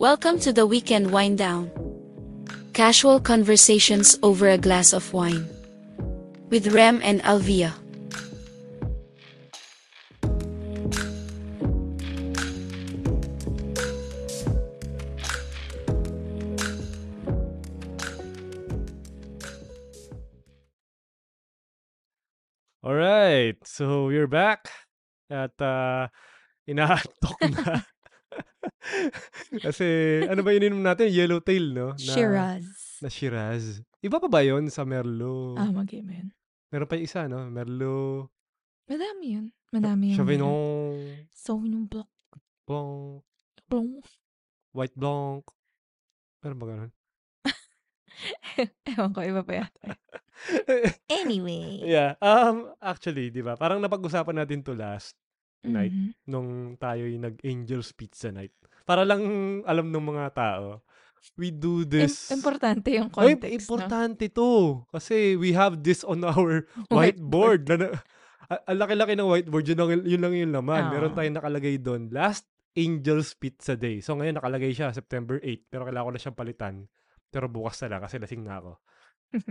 Welcome to the weekend wind down. Casual conversations over a glass of wine. With Rem and Alvia. Alright, so we're back at uh, inaantok na. Kasi ano ba ininom natin? Yellowtail, no? Na, Shiraz. na Shiraz. Iba pa ba yun sa Merlot? Ah, mag yun. Meron pa yung isa, no? Merlot, Madami yun. Madami yung Sauvignon, Sauvignon Blanc. Blanc, Blanc. White Blanc. Meron ba ganun? Ewan ko, iba pa yata. Anyway. yeah. Um, actually, di ba? Parang napag-usapan natin to last night Mhm. nung tayo'y nag-Angel's Pizza Night. Para lang alam ng mga tao, we do Im- this... importante yung Ay, context, no? importante to. Kasi we have this on our whiteboard. na, na- a- ang laki-laki ng whiteboard, yun lang, yun lang yung laman. Meron Oo. tayong nakalagay doon. Last Angel's Pizza Day. So ngayon nakalagay siya September 8. Pero kailangan ko na siyang palitan. Pero bukas na lang kasi lasing na ako.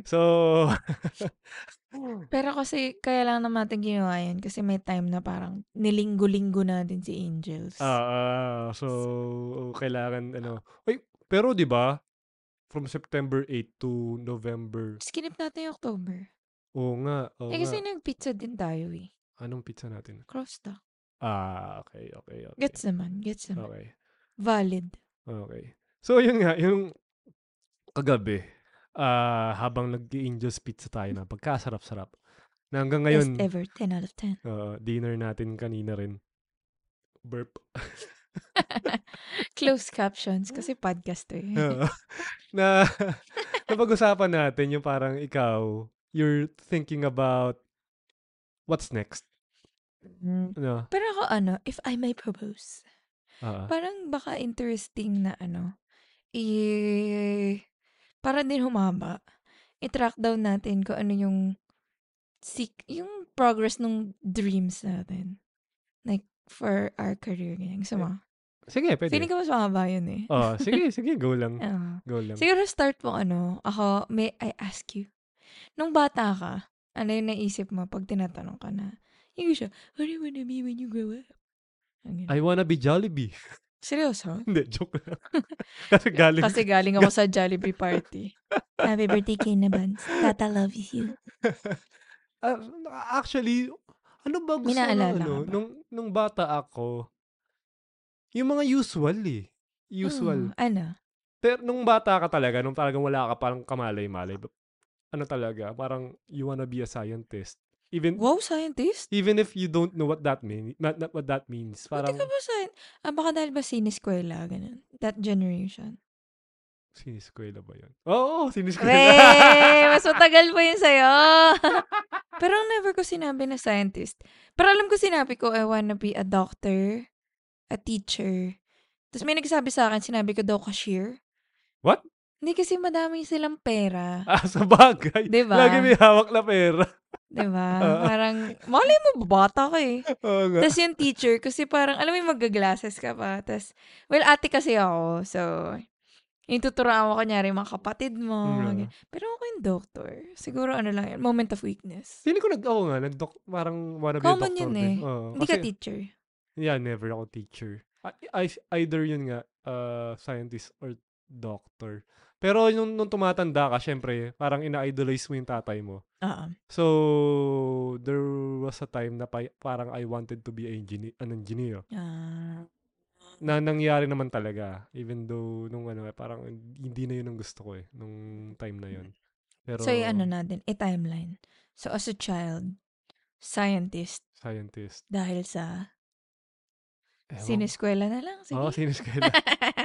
So, Pero kasi, kaya lang naman natin ginawa yun kasi may time na parang nilinggo-linggo natin si Angels. ah, ah, so kailangan ano. Ay, pero 'di ba? From September 8 to November. Skip natin yung October. Oo nga, oo eh kasi nga. nag-pizza din tayo eh. Anong pizza natin? Crosta. Ah, okay, okay, okay. Gets naman. Gets naman. Okay. Valid. Okay. So, yun nga, yung kagabi, ah habang nag-Angel's Pizza tayo na, pagkasarap-sarap. Na hanggang ngayon, Best ever. 10 out of 10. ah, dinner natin kanina rin. Burp. Closed captions kasi podcast to eh. Na, napag-usapan natin yung parang ikaw, you're thinking about what's next. Mm. Ano? Pero ako ano, if I may propose, Ah, parang baka interesting na ano, i para din humaba, i-track down natin kung ano yung sik yung progress ng dreams natin. Like, for our career, ganyan. Gusto mo? sige, pwede. Feeling ko mas mahaba yun eh. Oh, sige, sige, go lang. Oo. Go lang. Siguro start mo ano, ako, may I ask you, nung bata ka, ano yung naisip mo pag tinatanong ka na, yung siya, what do you wanna be when you grow up? Ang. I wanna be Jollibee. Seryoso? Hindi, joke lang. Kasi galing. Kasi galing ako sa Jollibee party. Happy birthday, Kinabans. Tata loves you. Ah, actually, ano ba gusto naalala ano, ka ba? nung, nung bata ako, yung mga usual eh. Usual. Oo, ano? Pero nung bata ka talaga, nung talagang wala ka parang kamalay-malay, ano talaga, parang you wanna be a scientist. Even Wow, scientist? even if you don't know what that mean, not, not what that means, Parang, parang ka ba scientist? Ah, baka dahil ba siniskwela, ganun. That generation. siniskwela ba yun? Oo, oh, siniskwela. Wey! Mas matagal pa yun sa'yo. Pero never ko sinabi na scientist. Pero alam ko sinabi ko, I wanna be a doctor, a teacher. Tapos may nagsabi sa akin, sinabi ko daw cashier. What? Hindi kasi madami silang pera. Ah, sa bagay. Diba? Lagi may hawak na pera. Diba? Oo. Parang, malay mo, bata ka eh. Oo nga. Tapos yung teacher, kasi parang, alam mo yung magaglasses ka pa. Tapos, well, ate kasi ako. So, yung tuturuan mo kanyari mga kapatid mo. Mm. Pero ako yung doctor. Siguro ano lang yun, moment of weakness. Feeling ko nag, ako nga, nag parang wanna be a Common doctor yun din. eh. Oo, Hindi ka kasi- teacher. Yeah, never ako teacher. I, I- either yun nga, uh, scientist or doctor. Pero nung, nung tumatanda ka, syempre, parang ina-idolize mo yung tatay mo. Oo. So, there was a time na pa- parang I wanted to be an engineer, an engineer. Ah. Na nangyari naman talaga. Even though, nung ano, eh, parang hindi na yun ang gusto ko eh, nung time na yun. Pero, so, yung ano natin, i-timeline. So, as a child, scientist, scientist. dahil sa Ewan. sineskwela na lang. Sige. Oo, sineskwela.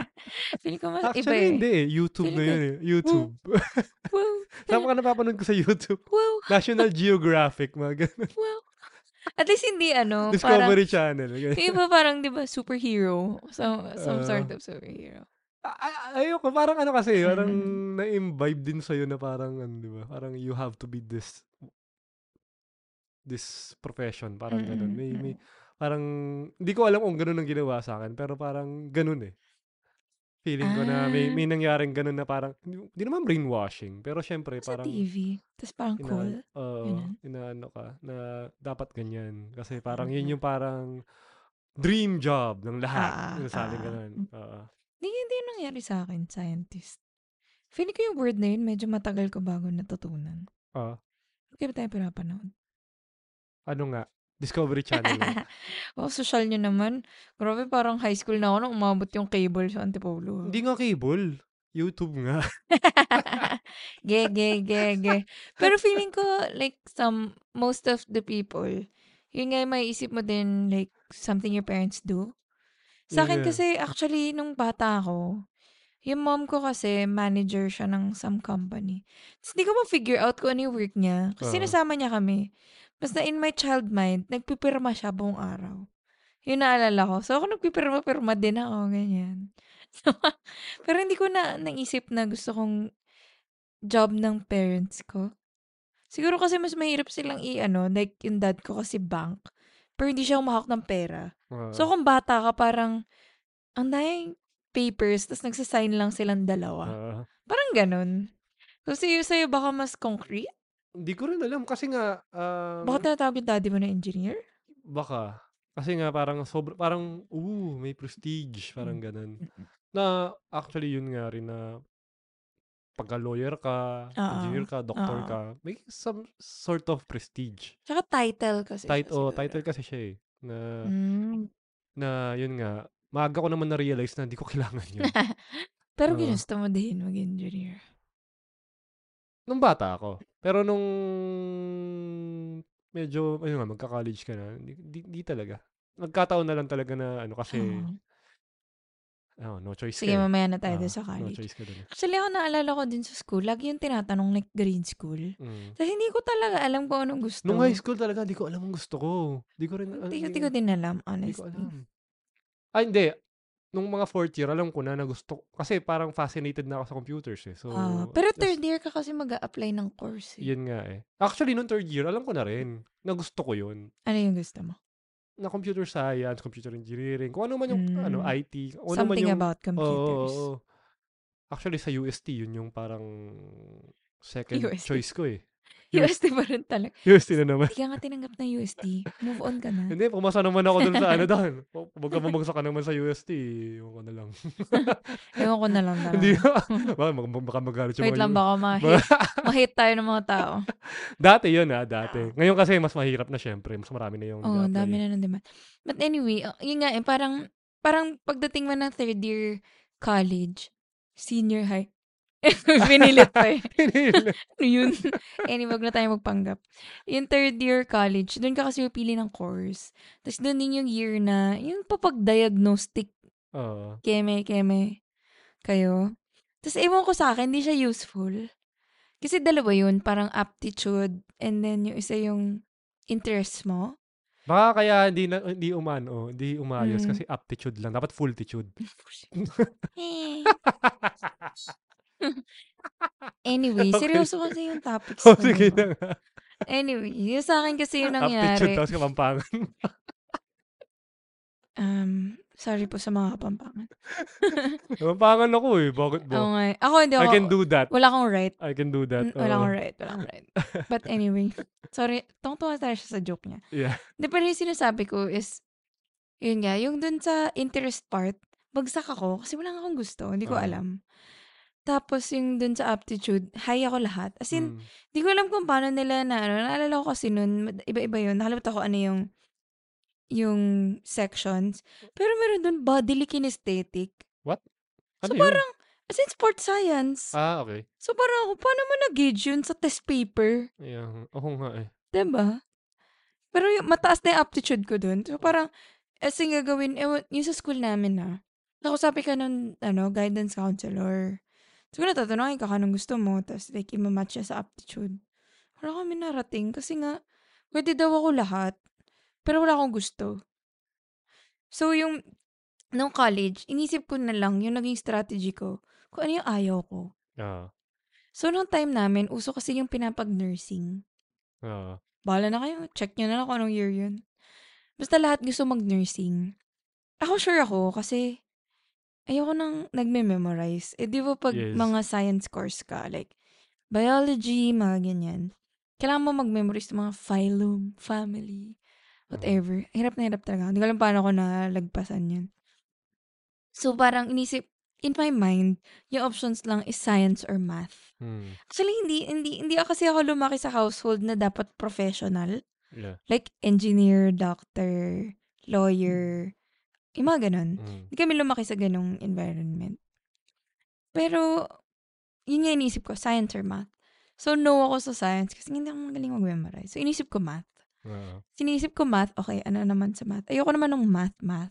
Feeling ko mas iba Actually, eh. hindi eh. YouTube na Feeling ko- yun eh. YouTube. Wow. Saan ka napapanood ko sa YouTube? Wow. National Geographic, mga ganun. Wow. At least hindi ano, parang, Discovery Channel. ganun. yung iba parang, di ba, superhero. Some, some Ah. sort of superhero. Ayoko, parang ano kasi, parang Mm. na-imbibe din sa'yo na parang, ano, di ba? Parang you have to be this this profession. Parang ganun. Mm-mm, May, may, mm. Parang, hindi ko alam kung ganun ang ginawa sa akin, pero parang ganun eh. Feeling ko na may Ah. may nangyaring gano'n na parang hindi naman brainwashing, pero siyempre Sa parang TV. Tas parang ina cool. oo, Gano'n. inaano ka na dapat ganyan. Kasi parang Mm. yun yung parang dream job ng lahat, Ah, yung sa'tin ah. gano'n, Hmm. oo. Hindi hindi nangyari sa'kin, scientist. Feeling ko yung word na yun medyo matagal ko bago natutunan. Oo. Ba't kaya ba tayo pinapanood? Ano nga, Discovery Channel nga. Oh, sosyal niyo naman. Grabe parang high school na ako nung umabot yung cable sa Antipolo. Hindi nga cable, YouTube nga. Ge, ge, ge, ge. Pero feeling ko like some most of the people, yun nga yung maiisip mo din like something your parents do. Sa akin Yeah. kasi actually nung bata ako, yung mom ko kasi manager siya ng some company. Tapos hindi ko ma-figure out kung ano yung work niya. Kasi Oo. sinasama niya kami. Basta in my child mind, nagpipirma siya buong araw. Yun naalala ko. So ako nagpipirma-pirma din ako, ganyan. So, pero hindi ko na naisip na gusto kong job ng parents ko. Siguro kasi mas mahirap silang i-ano, like yung dad ko kasi bank. Pero hindi siya umahak ng pera. So Oo. kung bata ka, parang ang daming papers, tapos nagsasign lang silang dalawa. Oo. Parang ganun. So sa'yo, sa'yo baka mas concrete? Hindi ko rin alam kasi nga, um, Baka tinatawag yung daddy mo na engineer? baka. Kasi nga parang sobra parang, ooh, may prestige, parang Mm. gano'n. Mm. Na actually yun nga rin na pagka-lawyer ka, engineer Oo. ka, doktor Oo. ka, may some sort of prestige. Tsaka title kasi siya oh, siguro. title kasi siya eh, na Mm. na yun nga, maaga ko naman na-realize na hindi ko kailangan yun. Pero Oo. ginusto mo din mag-engineer. Nung bata ako. Pero nung medyo, ayun nga, magka-college ka na, di, di, di talaga. Nagkataon na lang talaga na ano kasi, Oo. oh, no choice Sige, ka eh. mamaya na tayo Ah, sa no college. choice ka dun eh. Actually, ako naalala ko din sa school, lagi yung tinatanong like grade school. Mm. Tapos hindi ko talaga alam kung anong gusto. Nung high school talaga, hindi ko alam ang gusto ko. Hindi ko rin, ah, Hindi ko, din alam, hindi ko honestly. alam. Ay, hindi. Nung mga fourth year, alam ko na na gusto, kasi parang fascinated na ako sa computers eh. So, Ah, pero third year ka kasi mag apply ng course. Eh. Yun nga eh. Actually, nung third year, alam ko na rin na gusto ko yun. Ano yung gusto mo? Na computer science, computer engineering, kung ano man yung ano, Mm. IT, ano man Something yung... about computers. oo, oo. Actually, sa UST, yun yung parang second UST. choice ko eh. UST pa rin talaga. UST na naman. Hindi ka nga tinanggap ng UST. Move on ka na. Hindi, pumasa naman ako dun sa ano doon. Pagka bumagsak ka naman sa UST, yung ko na lang. Ewan ko na lang talaga. Hindi, baka, baka magalit yung Wait lang, baka ma-hit, ma-hit tayo ng mga tao. Dati yun ah, dati. Ngayon kasi mas mahirap na syempre. Mas marami na yung Oo, oh, dami na ng demand. But anyway, uh, yun nga eh, parang, parang pagdating mo ng third year college, senior high, pinilit pa eh. Yun? anyway, wag na tayo magpanggap. Yung third year college, doon ka kasi pipili ng course. Tapos doon din yung year na, yung papag-diagnostic Oo. keme, keme kayo. Tapos ewan ko sa akin, hindi siya useful. Kasi dalawa yun, parang aptitude, and then yung isa yung interest mo. Baka kaya hindi na hindi umano, hindi umayos Mm. kasi aptitude lang, dapat fulltitude. Anyway, Okay. seryoso kasi yung topics oh, ko. sige na nga. Anyway, yung sa akin kasi yung Aptitude nangyari. tapos kapampangan. Um, sorry po sa mga kapampangan. kapampangan ako eh. Bakit ba? Oo nga. eh. Ako hindi ako. I can do that. Wala akong right. I can do that. Mm, Wala Oo. akong right. Wala akong right. But anyway, sorry. Tungtungan tayo siya sa joke niya. Yeah. Hindi, pero yung sinasabi ko is, yun nga, yung dun sa interest part, bagsak ako kasi wala nga akong gusto. Hindi ko Oo. alam. Tapos yung dun sa aptitude, high ako lahat. As in, Mm. Di ko alam kung paano nila na ano. Naalala ko kasi nun, mad- iba-iba yun. Nakalimutan ko ano yung yung sections. Pero meron dun bodily kinesthetic. Ano So yun? parang, as in sports science. Ah, okay. So parang ako, paano mo na-gauge yun sa test paper? Yeah. Oo nga eh. Diba? Pero yung mataas na yung aptitude ko dun. So parang, as in gagawin, ewan, yung sa school namin na, nakasabi ka ng ano, guidance counselor. So kung natatanungin ka kanong gusto mo, tapos like, imamatch siya sa aptitude. Wala kami narating kasi nga, pwede daw ako lahat, pero wala akong gusto. So yung, nung college, inisip ko na lang yung naging strategy ko, kung ano yung ayaw ko. Ah. So nung time namin, uso kasi yung pinapag-nursing. Ah. Bahala na kayo. Check nyo na lang kung anong year yun. Basta lahat gusto mag-nursing. Ako sure ako kasi ayoko nang nagme-memorize. Eh, di ba pag Yes. mga science course ka, like, biology, mga ganyan, kailangan mo mag-memorize ng mga phylum, family, whatever. Hirap na hirap talaga. Hindi ko alam paano ko nalagpasan yun. So, parang inisip, in my mind, yung options lang is science or math. Hmm. Actually, hindi, hindi, hindi ako kasi ako lumaki sa household na dapat professional. Yeah. Like, engineer, doctor, lawyer, yung mga ganun. Hmm. Hindi kami lumaki sa ganung environment. Pero, yun nga inisip ko, science or math. So, no ako sa science kasi hindi ako magaling mag-memorize. So, inisip ko math. Oo. Sinisip ko math, okay, ano naman sa math? Ayoko naman ng math, math.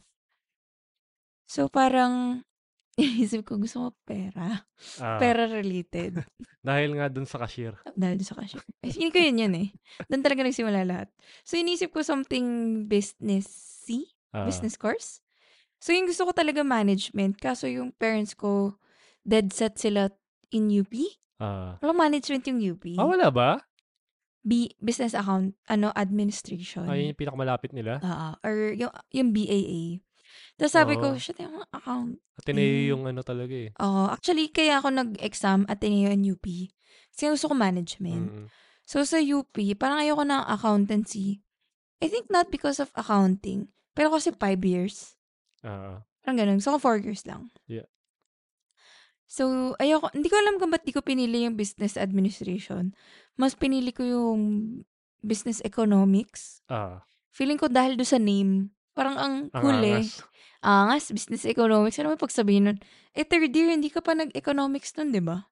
So, parang, inisip ko, gusto ko pera. Ah, Pera related. dahil nga dun sa cashier. Dahil doon sa cashier. Eh, Feeling ko yun yun eh. Doon talaga nagsimula lahat. So, inisip ko something businessy, Ah, business course. So, yung gusto ko talaga management. Kaso yung parents ko, dead set sila in UP. ah. Walang management yung UP. Ah, wala ba? B, business account, ano, administration. Ay, yung pinakamalapit nila. Ah, or yung, yung BAA. Tapos sabi ko, Oo. shit, yung account. Ateneo Mm. yung ano talaga eh. Oo, actually, kaya ako nag-exam Ateneo and UP. Kasi gusto ko management. Mm. So, sa UP, parang ayoko ng accountancy. I think not because of accounting. Pero kasi five years. Ah, Parang ganun. So, four years lang. Yeah. So, ayoko, hindi ko alam kung ba't di ko pinili yung business administration. Mas pinili ko yung business economics. ah. Feeling ko dahil do sa name, parang ang Ang huli. angas. Angas, business economics. Ano may pagsabihin nun? Eh, third year, hindi ka pa nag-economics nun, di ba?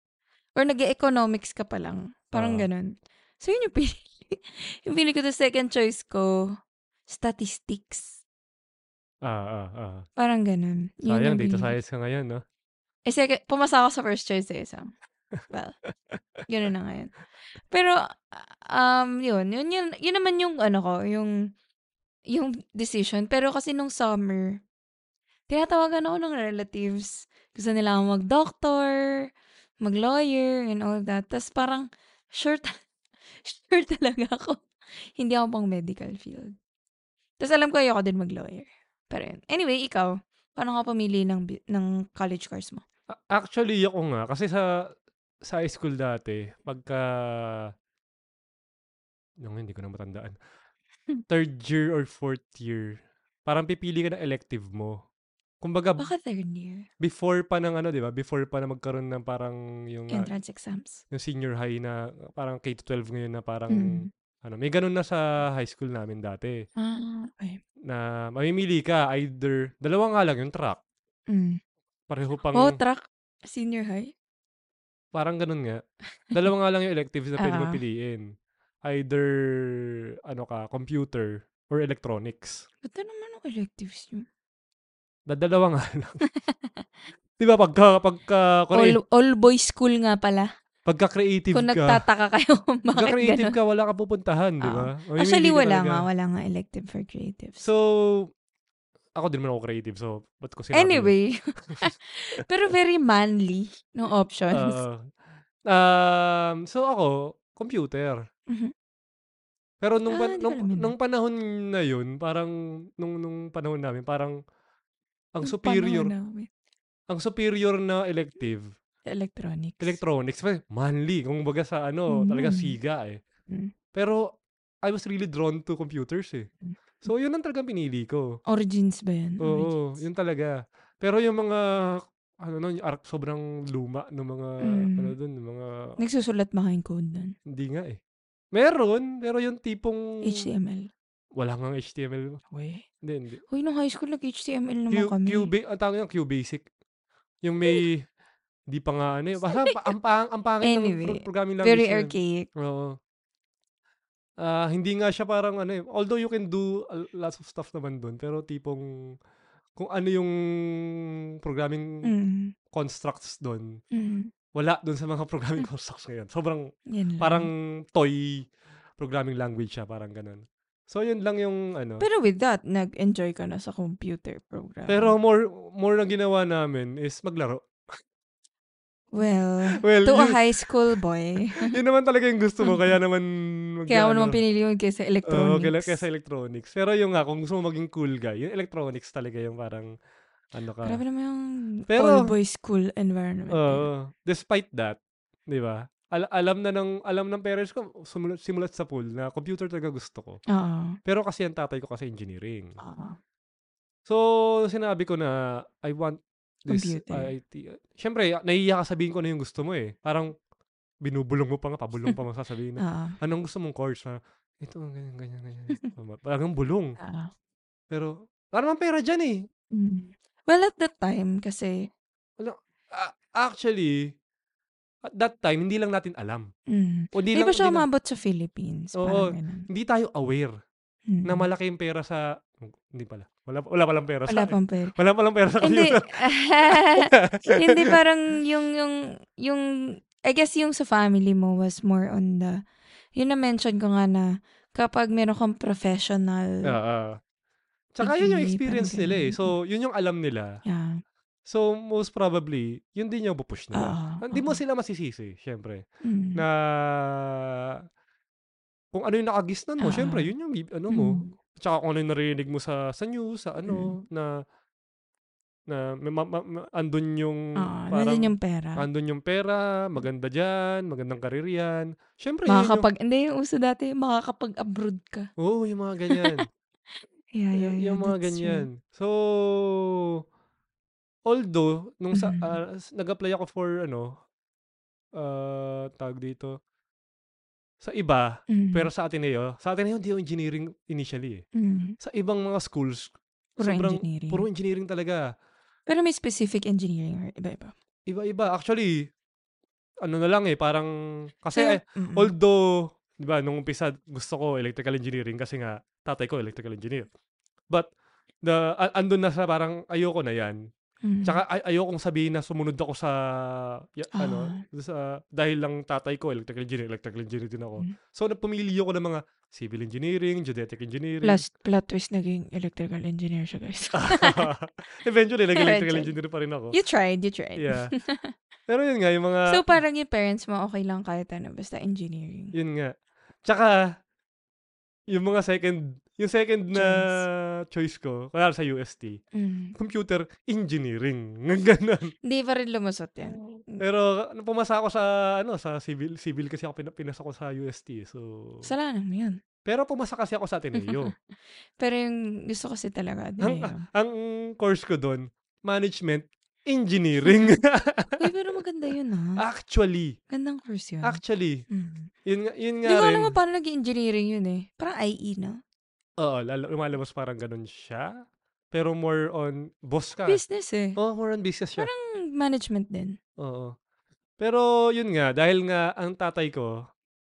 Or nag-economics ka pa lang. Parang Oo. ganun. So, yun yung pinili. yung pinili ko the second choice ko, statistics. Ah, ah, ah. Parang ganun. Yun Sayang, yung data science ka ngayon, no? Eh, second, pumasa ako sa first choice eh. So, well, ganun na ngayon. Pero, um, yun, yun, yun, yun naman yung, ano ko, yung, yung decision. Pero kasi nung summer, tinatawagan ako ng relatives. Gusto nila akong mag-doctor, mag-lawyer, and all that. Tapos parang, sure, ta- sure talaga ako. Hindi ako pang medical field. Tapos alam ko ayoko din mag-lawyer. Pero yun. Anyway, ikaw, paano ka pumili ng, bi- ng college course mo? Actually, ako nga. Kasi sa sa high school dati, pagka... Nung hindi ko na matandaan. Third year or fourth year, parang pipili ka ng elective mo. Kumbaga, Baka third year. before pa ng ano, di ba? Before pa na magkaroon ng parang yung, ah, Entrance exams. yung senior high na parang K-12 ngayon na parang, Mm. Ano, may ganun na sa high school namin dati. Ah, okay. Na mamimili ka either, dalawa nga lang yung track. Mm. Pareho pang, oh, track. Senior high? parang ganun nga. Dalawa nga lang yung electives na pwede mo Ah. piliin. Either, ano ka, computer or electronics. Ba't na naman ang electives yun? Dadalawa nga lang. Di ba, pagka, pagka, All, all boys school nga pala. Pagka creative Kung ka, nagtataka kayo kung bakit creative ganun. ka, wala ka pupuntahan, di ba? Mamimili Actually, ka wala talaga. nga. Wala nga elective for creatives. So, ako din naman ako creative, so, ba't ko sinabi anyway. pero very manly ng options. Oo. um, so, ako, computer. Mhm. Pero nung, Ah, nung, nung panahon na yun, parang, nung, nung panahon namin, parang, ang Yung superior, ang superior na elective, Electronics. electronics, manly, kung baga sa ano, talaga Mm. siga eh. Mm. Pero, I was really drawn to computers eh. Mm. So, yun ang talagang pinili ko. Origins ba yan? Oo, Origins. yun talaga. Pero yung mga, ano nun, yung arc sobrang luma ng mga, Mm. ano dun, mga, Nagsusulat ba kayong code doon? hindi nga eh. Meron, pero yung tipong, HTML. wala nga HTML. Uy. Hindi, hindi. Uy, nung high school, nag-HTML naman Q, kami. Q, ang tawag yung Q-Basic. Yung may, di pa nga ano eh. Basta ang, pang, ang pangit ng Anyway, pro- programming language Very yun. archaic. Oo. Ah, hindi nga siya parang ano eh. Although you can do lots of stuff naman doon, pero tipong kung ano yung programming Mm. constructs doon, Mm. wala doon sa mga programming constructs ngayon. Sobrang parang toy programming language siya, parang ganun. So yun lang yung ano. Pero with that, nag-enjoy ka na sa computer program. Pero more more na ginawa namin is maglaro. Well, Well, to a yun, high school boy. yun naman talaga yung gusto mo, kaya naman mag, Kaya ako ano, naman pinili yun kaysa Oo, electronics. kaya, kaysa electronics. Pero yung nga, kung gusto mo maging cool guy, yung electronics talaga yung parang ano ka. Grabe naman yung Pero- all-boys school environment. Oo. despite that, 'di ba? Al- alam na ng alam ng parents ko sumulat, simulat sa pool na computer talaga gusto ko. Oo. Pero kasi ang tatay ko kasi engineering. Oo. So, sinabi ko na I want this Computer. IT. Siyempre, nahihiya ka sabihin ko na yung gusto mo eh. Parang binubulong mo pa nga, pabulong pa mo sasabihin na, Oo. anong gusto mong course? Ha? Ito, ganyan, ganyan, ganyan. Parang bulong. Oo. Pero, wala naman pera dyan eh. Mm. Well, at that time, kasi, A- actually, at that time, hindi lang natin alam. mm, O di hindi lang, pa siya di umabot sa Philippines. Oo. Parang hindi tayo aware Mm. na malaki yung pera sa, hindi pala. Wala, wala palang pera sa Wala akin. pang pera. Wala palang pera sa Hindi. computer. hindi parang yung, yung, yung, I guess yung sa family mo was more on the, yun na mention ko nga na kapag meron kang professional, Oo. Tsaka yun yung experience parang nila eh. ganun. So, yun yung alam nila. yeah. So, most probably, yun din yung pupush nila. Oo, Hindi mo oo. sila masisisi, syempre. Mm. Na, kung ano yung nakagisnan mo, Oo. syempre, yun yung, ano mo. Mm. Tsaka kung ano yung narinig mo sa, sa news, sa Mm. ano, na, na, may ma, ma, ma- andun yung, Oo, parang, nandun yung pera. andun yung pera, maganda dyan, magandang karir yan. Syempre, yun yung, Makakapag, hindi yung uso dati, makakapag-abroad ka. oo, yung mga ganyan. Yeah, yeah, yeah. yung mga that's true. ganyan. So, although, nung sa, ah, s- nag-apply ako for, ano, uh, tawag dito, sa iba, Mm. pero sa Ateneo, sa Ateneo, hindi yung engineering initially eh. Mm. Sa ibang mga schools, Puro sobrang, engineering. puro engineering talaga. Pero may specific engineering or iba-iba. Iba-iba. Actually, ano na lang eh, parang, kasi, Pero, eh, mm-mm. although, di ba, nung umpisa, gusto ko electrical engineering kasi nga, tatay ko electrical engineer. But, the, a- andun na sa parang, ayoko na yan. Mm. Tsaka ay ayokong sabihin na sumunod ako sa ya, ano Ah. sa dahil lang tatay ko electrical engineer, electrical engineer din ako. Mm. So napumili ako ng mga civil engineering, geodetic engineering. Plus, plot twist, naging electrical engineer siya, guys. Eventually naging electrical engineer pa rin ako. you tried, you tried. Yeah. Pero yun nga yung mga so, parang yung parents mo, okay lang kahit ano, basta engineering. yun nga. Tsaka yung mga second yung second na choice ko, kaya sa UST, Mm. computer engineering. Ganun. Hindi pa rin lumusot yan. Pero nung pumasa ako sa ano sa civil civil kasi ako pina- pinasa ko sa UST. So Kasalanan mo yun. pero pumasa kasi ako sa Ateneo. Pero yung gusto kasi talaga, ang, Ateneo. ang course ko doon, management engineering. Uy, pero maganda yun ah. actually, Gandang course yun. actually, Mm. yun nga yun nga Hindi ko rin. alam paano naging engineering yun eh. Parang IE, no? Oo, lalo, lumalabas parang ganun siya. Pero more on boss ka. Business eh. Oo, more on business siya. Parang management din. Oo. Pero yun nga, dahil nga ang tatay ko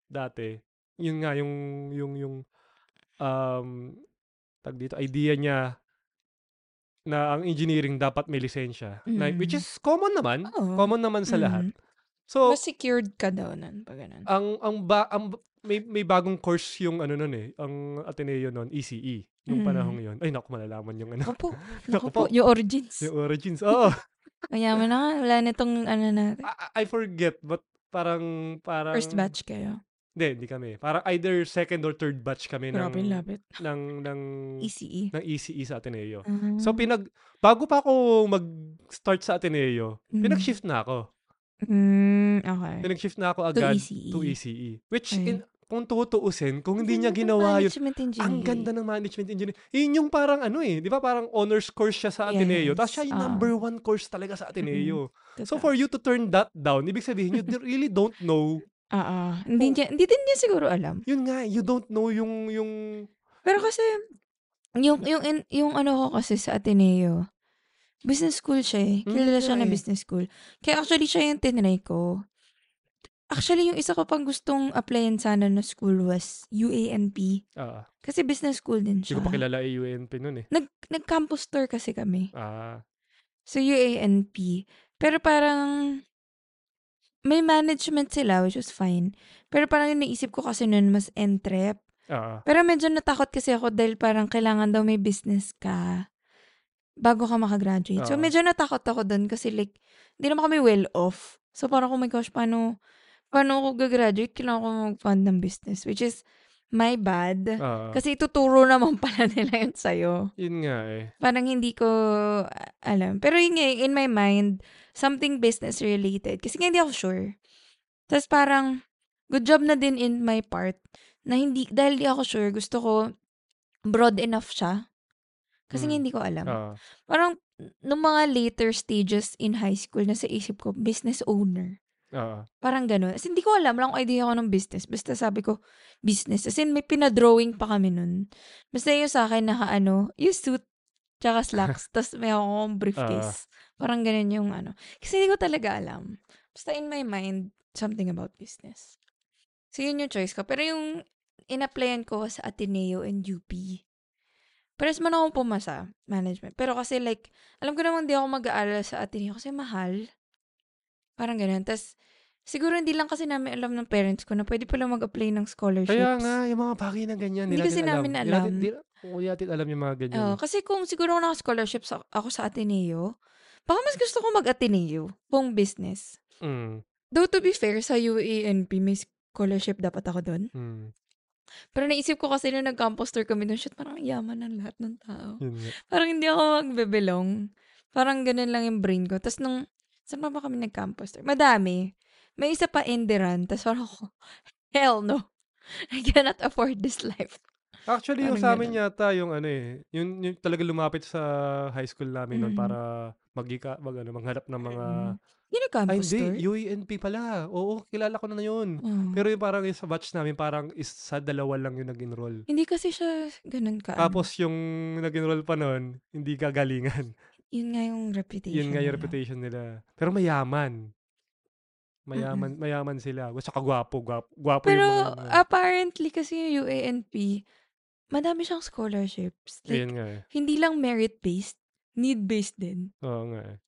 dati, yun nga yung yung yung um tag dito idea niya na ang engineering dapat may lisensya. Na, which Mm. is common naman. Oo. Common naman sa lahat. Mm. So, Mas secured ka daw nun, pag ganun. ang ang ba ang may may bagong course yung ano nun eh, ang Ateneo nun, ECE nung Mm. panahong yon. Ay naku, malalaman yung ano, Opo. Naku Naku po. Yung origins. yung origins. Oo. Mayaman na nga. Wala na itong ano natin. I, I forget but parang parang First batch kayo. Hindi, hindi kami. Parang either second or third batch kami ng Grabe, lapit. ng ng ECE. ng ECE sa Ateneo. Ah. So pinag bago pa ako mag-start sa Ateneo, Mm. pinag-shift na ako. Mm, okay. Pinag-shift na ako To agad ECE. to ECE. Which Okay. in, kung tutuusin, kung hindi niya ginawa yun, ang ganda ng management engineering. Yun yung parang ano eh, di ba parang honors course siya sa Ateneo. Tapos siya yung Yes, ah. number one course talaga sa Ateneo. So for you to turn that down, ibig sabihin, you really don't know. Oo. Hindi, niya, hindi din niya siguro alam. Yun nga, you don't know yung, yung, Pero kasi, yung, yung, in- yung ano ko kasi sa Ateneo, business school siya eh. Mm, Kilala siya nga na eh. business school. Kaya actually siya yung tinry ko. Actually, yung isa ko pang gustong applyan sana na school was UANP. ah, Kasi business school din hindi siya. ko pa kilala yung UNP nun eh. Nag, nag-campus tour kasi kami. Ah, So, UANP. Pero parang, may management sila, which was fine. Pero parang yung naisip ko kasi nun, mas entrep. ah, Pero medyo natakot kasi ako dahil parang kailangan daw may business ka bago ka makagraduate. So, Oo. medyo natakot ako dun kasi like, hindi naman kami well off. So, parang, oh my gosh, paano, paano ako gagraduate? Kailangan ko mag-fund ng business. Which is, my bad. Oo. Kasi ituturo naman pala nila yun sa'yo. Yun nga eh. Parang hindi ko alam. Pero yun nga, in my mind, something business related. Kasi nga hindi ako sure. Tapos parang, good job na din in my part na hindi, dahil di ako sure, gusto ko broad enough siya. Kasi nga Mm. hindi ko alam. Oo. Parang, nung mga later stages in high school, nasa isip ko, business owner. Oo. Parang ganun. As in, hindi ko alam. Wala akong idea ko ng business. Basta sabi ko, business. As in, may pinadrawing pa kami nun. Basta yung sa akin, naka ano, yung suit, tsaka slacks, tas may akong briefcase. Parang ganun yung ano. Kasi hindi ko talaga alam. Basta in my mind, something about business. So, yun yung choice ko. Pero yung in-applyan ko sa Ateneo and UP, Pares man ako pumasa, management. Pero kasi like, alam ko namang di ako mag-aaral sa Ateneo kasi mahal. Parang ganun. Tapos, siguro hindi lang kasi namin alam ng parents ko na pwede pala mag-apply ng scholarships. Kaya nga, yung mga bagay na ganyan. Hindi kasi namin alam. Di, di, natin alam yung mga ganyan. Oo, kasi kung siguro ako naka-scholarship sa, ako sa Ateneo, baka mas gusto ko mag-Ateneo kung business. Mm, Though to be fair, sa UANP, may scholarship dapat ako doon. mm, Pero naisip ko kasi nung nag-campus tour kami doon, shit, parang yaman ng lahat ng tao. yun. Parang hindi ako magbe-belong. Parang ganun lang yung brain ko. Tapos nung, saan pa ba kami nag-campus? Madami. May isa pa Enderan. Tapos parang ako, hell no. I cannot afford this life. Actually, yung sa amin yata, yung ano eh, yung, yung talaga lumapit sa high school namin noon Mm. para magika, mag, ano, maghanap ng mga... Mm. Yung Ay, nag-campus hindi. tour? UANP pala. Oo, kilala ko na na yun. Oo. Pero yung parang yung sa batch namin, parang isa dalawa lang yung nag-enroll. hindi kasi siya ganun ka. ano. Tapos yung nag-enroll pa noon, hindi kagalingan. Yun nga yung reputation Yun nga yung nila. reputation nila. Pero mayaman. Mayaman, mayaman sila. Gusto ka gwapo, gwapo, gwapo Pero yung mga... ano. apparently kasi yung UANP, madami siyang scholarships. Like, Yun nga eh. hindi lang merit-based, need-based din. Oo nga eh.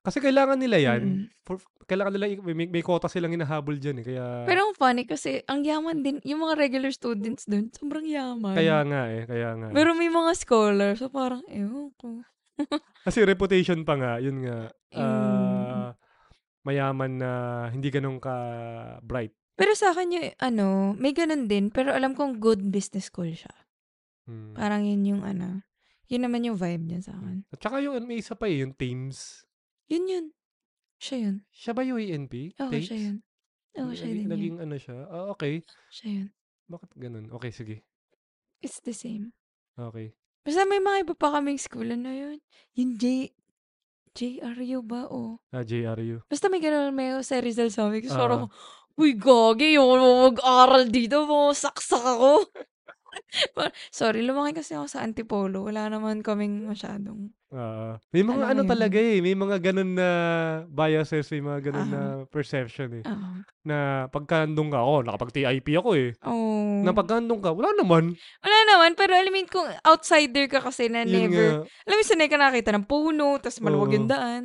Kasi kailangan nila yan. Mm. For, kailangan nila, i- may, may quota silang hinahabol dyan eh. Kaya, Pero ang funny kasi, ang yaman din, yung mga regular students dun, sobrang yaman. kaya nga eh. Kaya nga. eh. Pero may mga scholar, so parang, ewan ko. Kasi reputation pa nga, yun nga. Mm. ah, mayaman na hindi ganun ka bright. Pero sa akin yung, ano, may ganun din, pero alam kong good business school siya. Hmm. Parang yun yung, ano, yun naman yung vibe niya sa akin. At saka yung may isa pa eh, yung Thames. Yun yun. Siya yun. Siya ba yung UANP? Oo, Thames? siya yun. Oo, siya Naging- din yun. Naging ano siya. Ah, okay. Siya yun. Bakit ganun? Okay, sige. It's the same. Okay. Basta may mga iba pa kaming school na yun. Yung J, JRU ba? O. Ah, JRU. Basta may ganun, may sa Rizal sa amin. Kasi Ah. parang, uy, gagi, yung mag-aral dito, mo, saksak ako. Sorry, lumaki kasi ako sa Antipolo. Wala naman kaming masyadong. Ah, may mga Alam mo ano yun. talaga eh. May mga ganun na biases, may mga ganun Ah. na perception eh. Ah. Na pagka nandun ka, oh, nakapag-TIP ako eh. Oh. Na pagka nandun ka, wala naman. Wala naman, pero alam mo yun, kung outsider ka kasi na Yun never, nga. alam mo, sanay ka nakita ng puno, tas maluwag yung Oo. daan.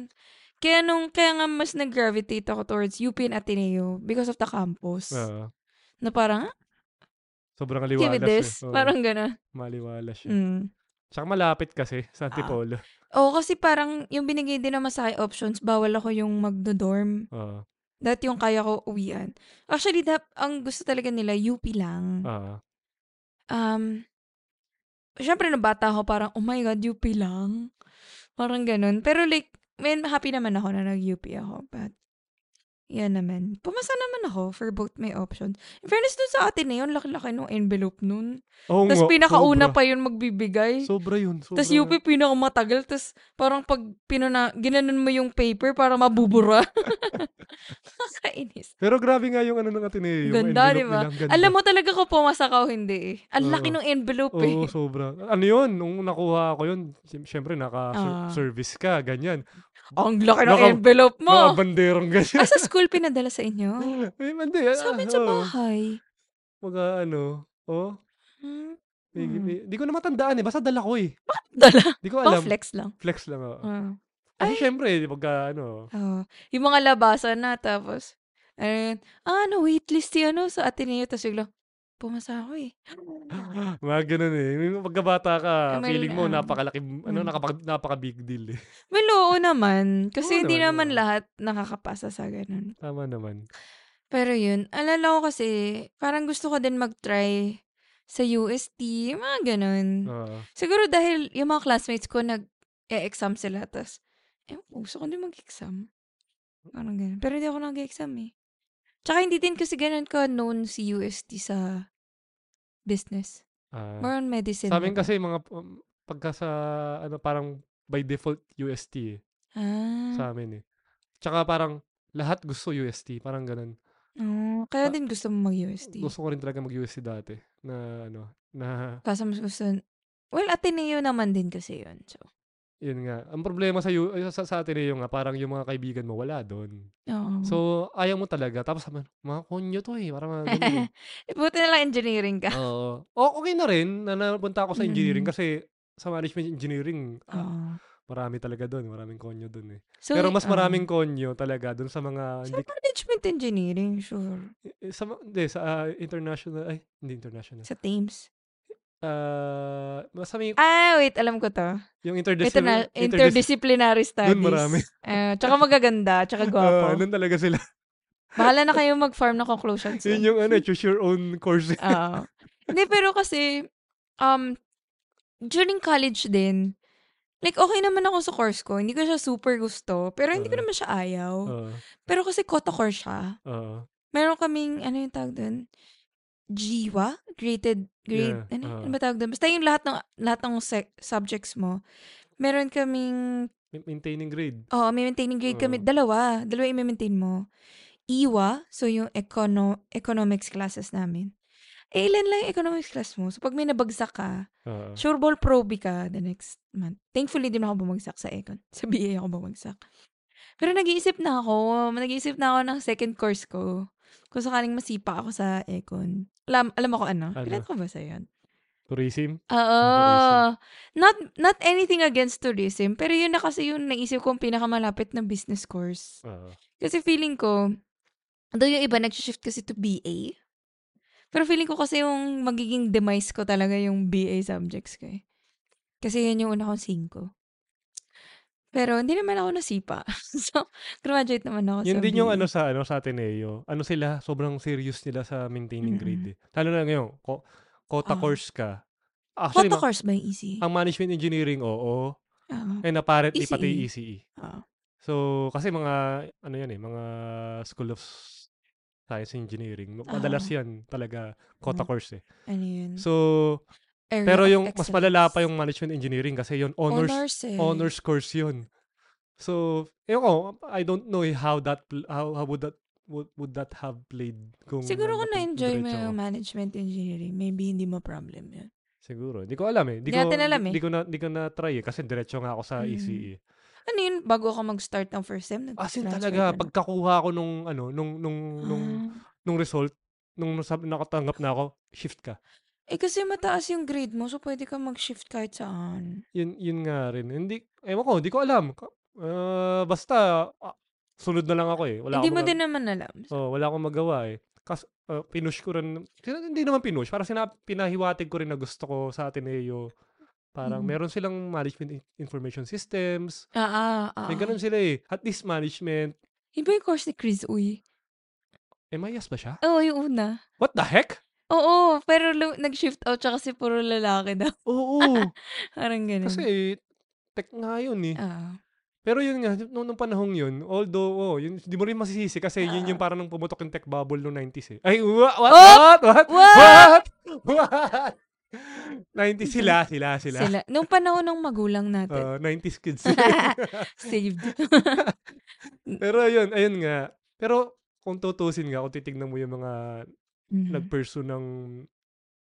Kaya nung, kaya nga mas nag-gravitate ako towards UP and Ateneo because of the campus. Ah, Na parang, ah, sobrang give aliwalas this. eh. Oo, Parang gano'n. maliwalas siya. Mm. Tsaka malapit kasi Ah. sa Antipolo. Oo, kasi parang yung binigay din naman sa akin options, bawal ako yung magdo-dorm. Oo. Dati yung kaya ko uwian. Actually, dap, ang gusto talaga nila, UP lang. Ah. Um, syempre, nung bata ako, parang, oh my God, UP lang. Parang ganun. Pero like, man, happy naman ako na nag-UP ako. But, yan naman. Pumasa naman ako for both my options. In fairness dun sa atin na yun, laki-laki nung envelope nun. Oo Tapos nga, pinakauna sobra. pa yun magbibigay. Sobra yun. Sobra. Tapos UP pinakamatagal. Tapos parang pag pinuna, ginanon mo yung paper para mabubura. Nakakainis. Pero grabe nga yung ano ng Ateneo. Yung Ganda, envelope di ba? Alam mo talaga ko pumasa ka o hindi eh. Ang laki Oo. ng envelope Oo, eh. sobra. Ano yun? Nung nakuha ko yun, sy- syempre Ah. naka-service ka, ganyan. Ang laki ng Naka- envelope mo. Nakabanderang ganyan. Ah, sa school pinadala sa inyo? May mandi. ah, Sa amin sa oo. bahay. Mga ano, oh. Hmm. May, Hmm. may- di ko na matandaan eh. Basta dala ko eh. Dala. Di ko Pang alam. flex lang. Flex lang ako. Ah. Kasi syempre, di pagka ano. Oo. yung mga labasan na, tapos, ayun, ah, ano, waitlist si ano sa Ateneo, tapos bigla, pumasa ako eh. Mga ganun eh. Pagkabata ka, May- feeling mo ah. napakalaki, ano, Mm. nakapag, napaka-big deal eh. Well, oo naman. Kasi Oo hindi naman, naman oo. lahat nakakapasa sa ganun. Tama naman. Pero yun, alala ko kasi, parang gusto ko din mag-try sa UST, mga ganun. Oo. Siguro dahil yung mga classmates ko nag-e-exam sila, tas, eh, gusto ko din mag-exam. Parang ganun. Pero hindi ako nag-exam eh. Tsaka hindi din kasi ganun ko known si UST sa business. Ah. More on medicine. Sa amin kasi mga um, pagka sa ano parang by default UST eh, Ah. sa amin eh. Tsaka parang lahat gusto UST, parang ganun. Oh, kaya Ah, din gusto mo mag-UST. Gusto ko rin talaga mag-UST dati na ano, na Kaso mas gusto, well, Ateneo naman din kasi yun. So, yun nga. Ang problema sa sa, sa atin eh yung nga parang yung mga kaibigan mo wala doon. oo. So, ayaw mo talaga. Tapos sabi, mga konyo to eh. Parang mga ganun eh. Buti na lang engineering ka. Oo. O, okay na rin na napunta ako sa engineering Mm. kasi sa management engineering, ah, Oo. marami talaga doon. Maraming konyo doon eh. So, Pero mas oo. maraming konyo talaga doon sa mga, Sa hindi, management engineering, sure. eh, sa, ma- hindi, sa ah, international, ay, hindi international. Sa Thames. Ah, basta may, Ah, wait, alam ko to. yung Interna- interdisciplinary, interdis- interdisciplinary studies. Doon marami. Ah, tsaka magaganda, tsaka Ah, gwapo. doon talaga sila. Bahala na kayo mag-farm ng conclusions. Yun yung ano, choose your own course. Oo. Hindi, pero kasi, um, during college din, like, okay naman ako sa course ko. Hindi ko siya super gusto. Pero hindi ko naman siya ayaw. Oo. Pero kasi quota course siya. Oo. Meron kaming, ano yung tawag doon? Jiwa? Graded, grade, Yeah, ano, oo. ano ba tawag doon? Basta yung lahat ng, lahat ng sec- subjects mo, meron kaming, Ma- Maintaining grade. oh, may maintaining grade kami. Oo. Dalawa. Dalawa yung maintain mo. IWA, so yung econo, economics classes namin. Eh, ilan lang yung economics class mo. So, pag may nabagsak ka, Oo. sure ball proby ka the next month. Thankfully, di na ako bumagsak sa econ. Sa BA ako bumagsak. Pero nag-iisip na ako. Nag-iisip na ako ng second course ko. Kung sakaling masipa ako sa econ. Alam, alam mo ko ano? Ano? Pilat ko ba sa yun? Tourism. Oo. tourism. Not, not anything against tourism. Pero yun na kasi yung naisip kong pinakamalapit na business course. Oo. Kasi feeling ko, doon yung iba nag-shift kasi to BA. Pero feeling ko kasi yung magiging demise ko talaga yung BA subjects ko eh. Kasi yun yung una kong 5. Pero hindi naman ako nasipa. so, graduate naman ako Yun sa din yung BA. ano sa ano sa Ateneo. Ano sila, sobrang serious nila sa maintaining Mm-mm. grade eh. Lalo na ngayon, ko, quota Oo. course ka. Actually, Quota ma- course ba yung easy? ang management engineering, oo. Oo. And apparently, ECE. pati ECE. Oo. So, kasi mga, ano yan eh, mga School of Science Engineering. Madalas Oo. yan talaga quota Oo. course eh. Ano yun? So, Area pero yung mas malala pa yung management engineering kasi yun honors Honors eh. honors course yun. So, ewan ko, I don't know eh how that how, how would that would, would that have played kung Siguro kung na-enjoy mo yung management engineering, maybe hindi mo problem yun. Siguro. Hindi ko alam eh. Hindi ko, alam eh. Hindi ko na, hindi ko na try eh. Kasi diretso nga ako sa Mm. ECE. Ano yun, bago ako mag-start ng first sem, As in talaga, na? pagkakuha ko nung, ano, nung, nung, nung, Ah. nung result, nung nakatanggap na ako, shift ka. Eh, kasi mataas yung grade mo, so pwede ka mag-shift kahit saan. Yun, yun nga rin. Hindi, ewan ko, hindi ko alam. Ka- ah, basta, ah, sunod na lang ako eh. Wala Hindi akong mo maga- din naman alam. Oh, wala akong magawa eh. Kas, uh, pinush ko rin. Hindi naman pinush. Parang sinab, pinahiwatig ko rin na gusto ko sa Ateneo. Parang Mm. meron silang management in- information systems. Ah, ah, ah. May ganun sila eh. At least management. Iba yung course ni Chris Uy. MIS ba siya? Oo, yung una. What the heck? Oo, pero lu- nag-shift out siya kasi puro lalaki daw. Oo. Parang ganun. kasi tech nga yun eh. Ah. Pero yun nga, nung, nung panahong yun, although, oh, yun, di mo rin masisisi kasi yun yung parang nung pumutok yung tech bubble noong 90s eh. Ay, what? What? Oh! What? What? What? What? 90s sila, sila, sila. Sila. Nung panahon ng magulang natin. Uh, 90s kids. Saved. Pero ayun, ayun nga. Pero kung tutusin nga, kung titignan mo yung mga Mhm. nag-pursue ng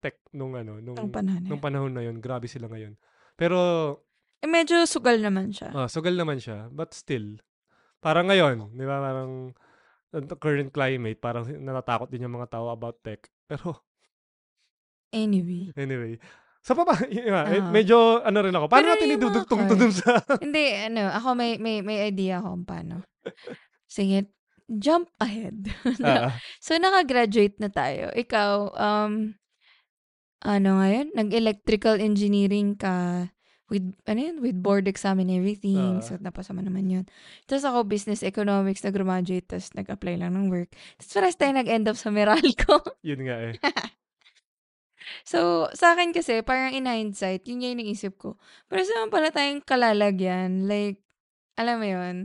tech nung ano, nung, Nung panahon na nung panahon na yun, grabe sila ngayon. Pero, Eh, medyo sugal naman siya. ah, sugal naman siya. But still, parang ngayon, di ba, parang ang current climate, parang natatakot din yung mga tao about tech. Pero, Anyway. anyway. Sa pa ba, Ah. medyo, ano rin ako, paano Pero natin idudugtong to dun sa, Hindi, ano, ako may, may, may idea ako kung paano. Sige, jump ahead. ah, so, nakagraduate na tayo. Ikaw, um, ano ngayon? Nag-electrical engineering ka with, ano yun? With board exam and everything. Ah. so, napasa mo naman yun. Tapos ako, business economics, nag-graduate, tapos nag-apply lang ng work. Tapos parang tayo nag-end up sa Meralco. yun nga eh. So, sa akin kasi, parang in hindsight, yun yung naisip ko. Pero saan pala tayong kalalagyan? Like, alam mo yun,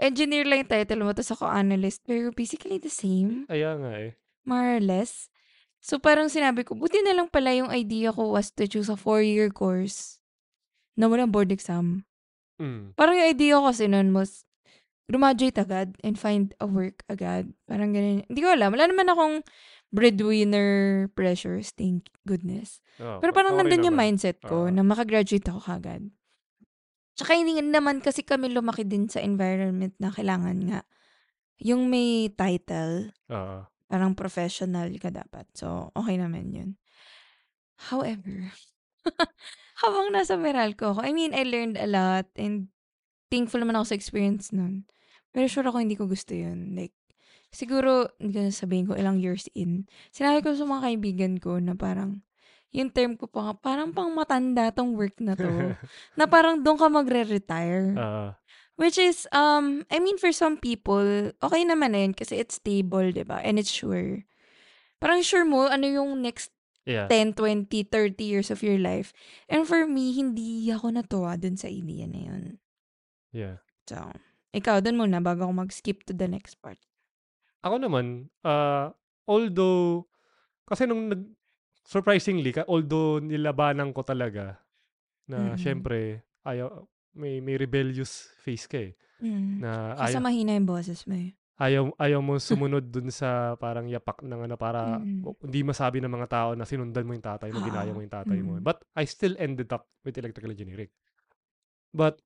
engineer lang yung title mo, tapos ako analyst. Pero basically the same, Kaya nga eh. more or less. So, parang sinabi ko, buti na lang pala yung idea ko was to choose a four-year course na walang board exam. Mm. Parang yung idea ko kasi nun was, graduate agad and find a work agad. Parang ganun. Hindi ko alam. Wala naman akong breadwinner pressures, thank goodness. Oh, Pero parang okay nandun yung mindset ko Oo. na makagraduate ako kagad. Tsaka hindi naman kasi kami lumaki din sa environment na kailangan nga yung may title, Oo. parang professional ka dapat. So, okay naman yun. However, habang nasa Meralco ako, I mean, I learned a lot and thankful naman ako sa experience nun. Pero sure ako hindi ko gusto yun. Like, siguro, hindi ko sabihin ko ilang years in, sinabi ko sa mga kaibigan ko na parang, yung term ko pa, nga, parang pang matanda tong work na to. na parang doon ka magre-retire. Oo. Which is, um, I mean, for some people, okay naman na yun kasi it's stable, di ba? And it's sure. Parang sure mo, ano yung next yeah. 10, 20, 30 years of your life. And for me, hindi ako natuwa dun sa idea na yun. Yeah. So, ikaw, dun muna bago ako mag-skip to the next part. Ako naman, uh, although, kasi nung nag, surprisingly, although nilabanan ko talaga, na Mm-mm. syempre, ayaw, may, may rebellious face ka eh. Mm. Na Kasi ayaw, mahina yung boses mo eh. ayaw, ayaw mo sumunod dun sa parang yapak ng ano, para Mm. hindi masabi ng mga tao na sinundan mo yung tatay mo, ginaya mo yung tatay mo. Mm. But I still ended up with electrical engineering. But,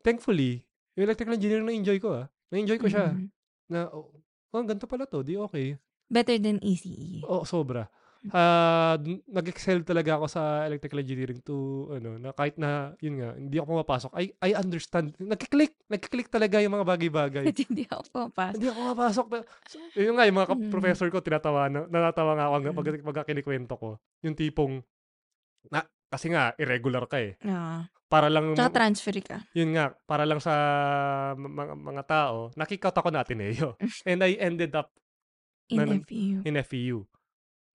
thankfully, yung electrical engineering na-enjoy ko ah. Na-enjoy ko siya. Mm. Na, oh, oh, ganito pala to, di okay. Better than ECE. Oo, sobra. Dun- nag-excel talaga ako sa electrical engineering to ano, na kahit na yun nga, hindi ako pumapasok. I I understand. Nagki-click, nagki-click talaga yung mga bagay-bagay. hindi ako pumapasok. hindi ako pumapasok. Na, so, yun nga, yung mga Mm. professor ko tinatawa na, natatawa nga ako hanggang pag, pagka kinikwento ko. Yung tipong na kasi nga irregular ka eh. Oo. Para lang Tsaka transfer ka. yun nga, para lang sa mga, mga tao, nakikout ako na Ateneo. And I ended up In Na- FEU. in FEU.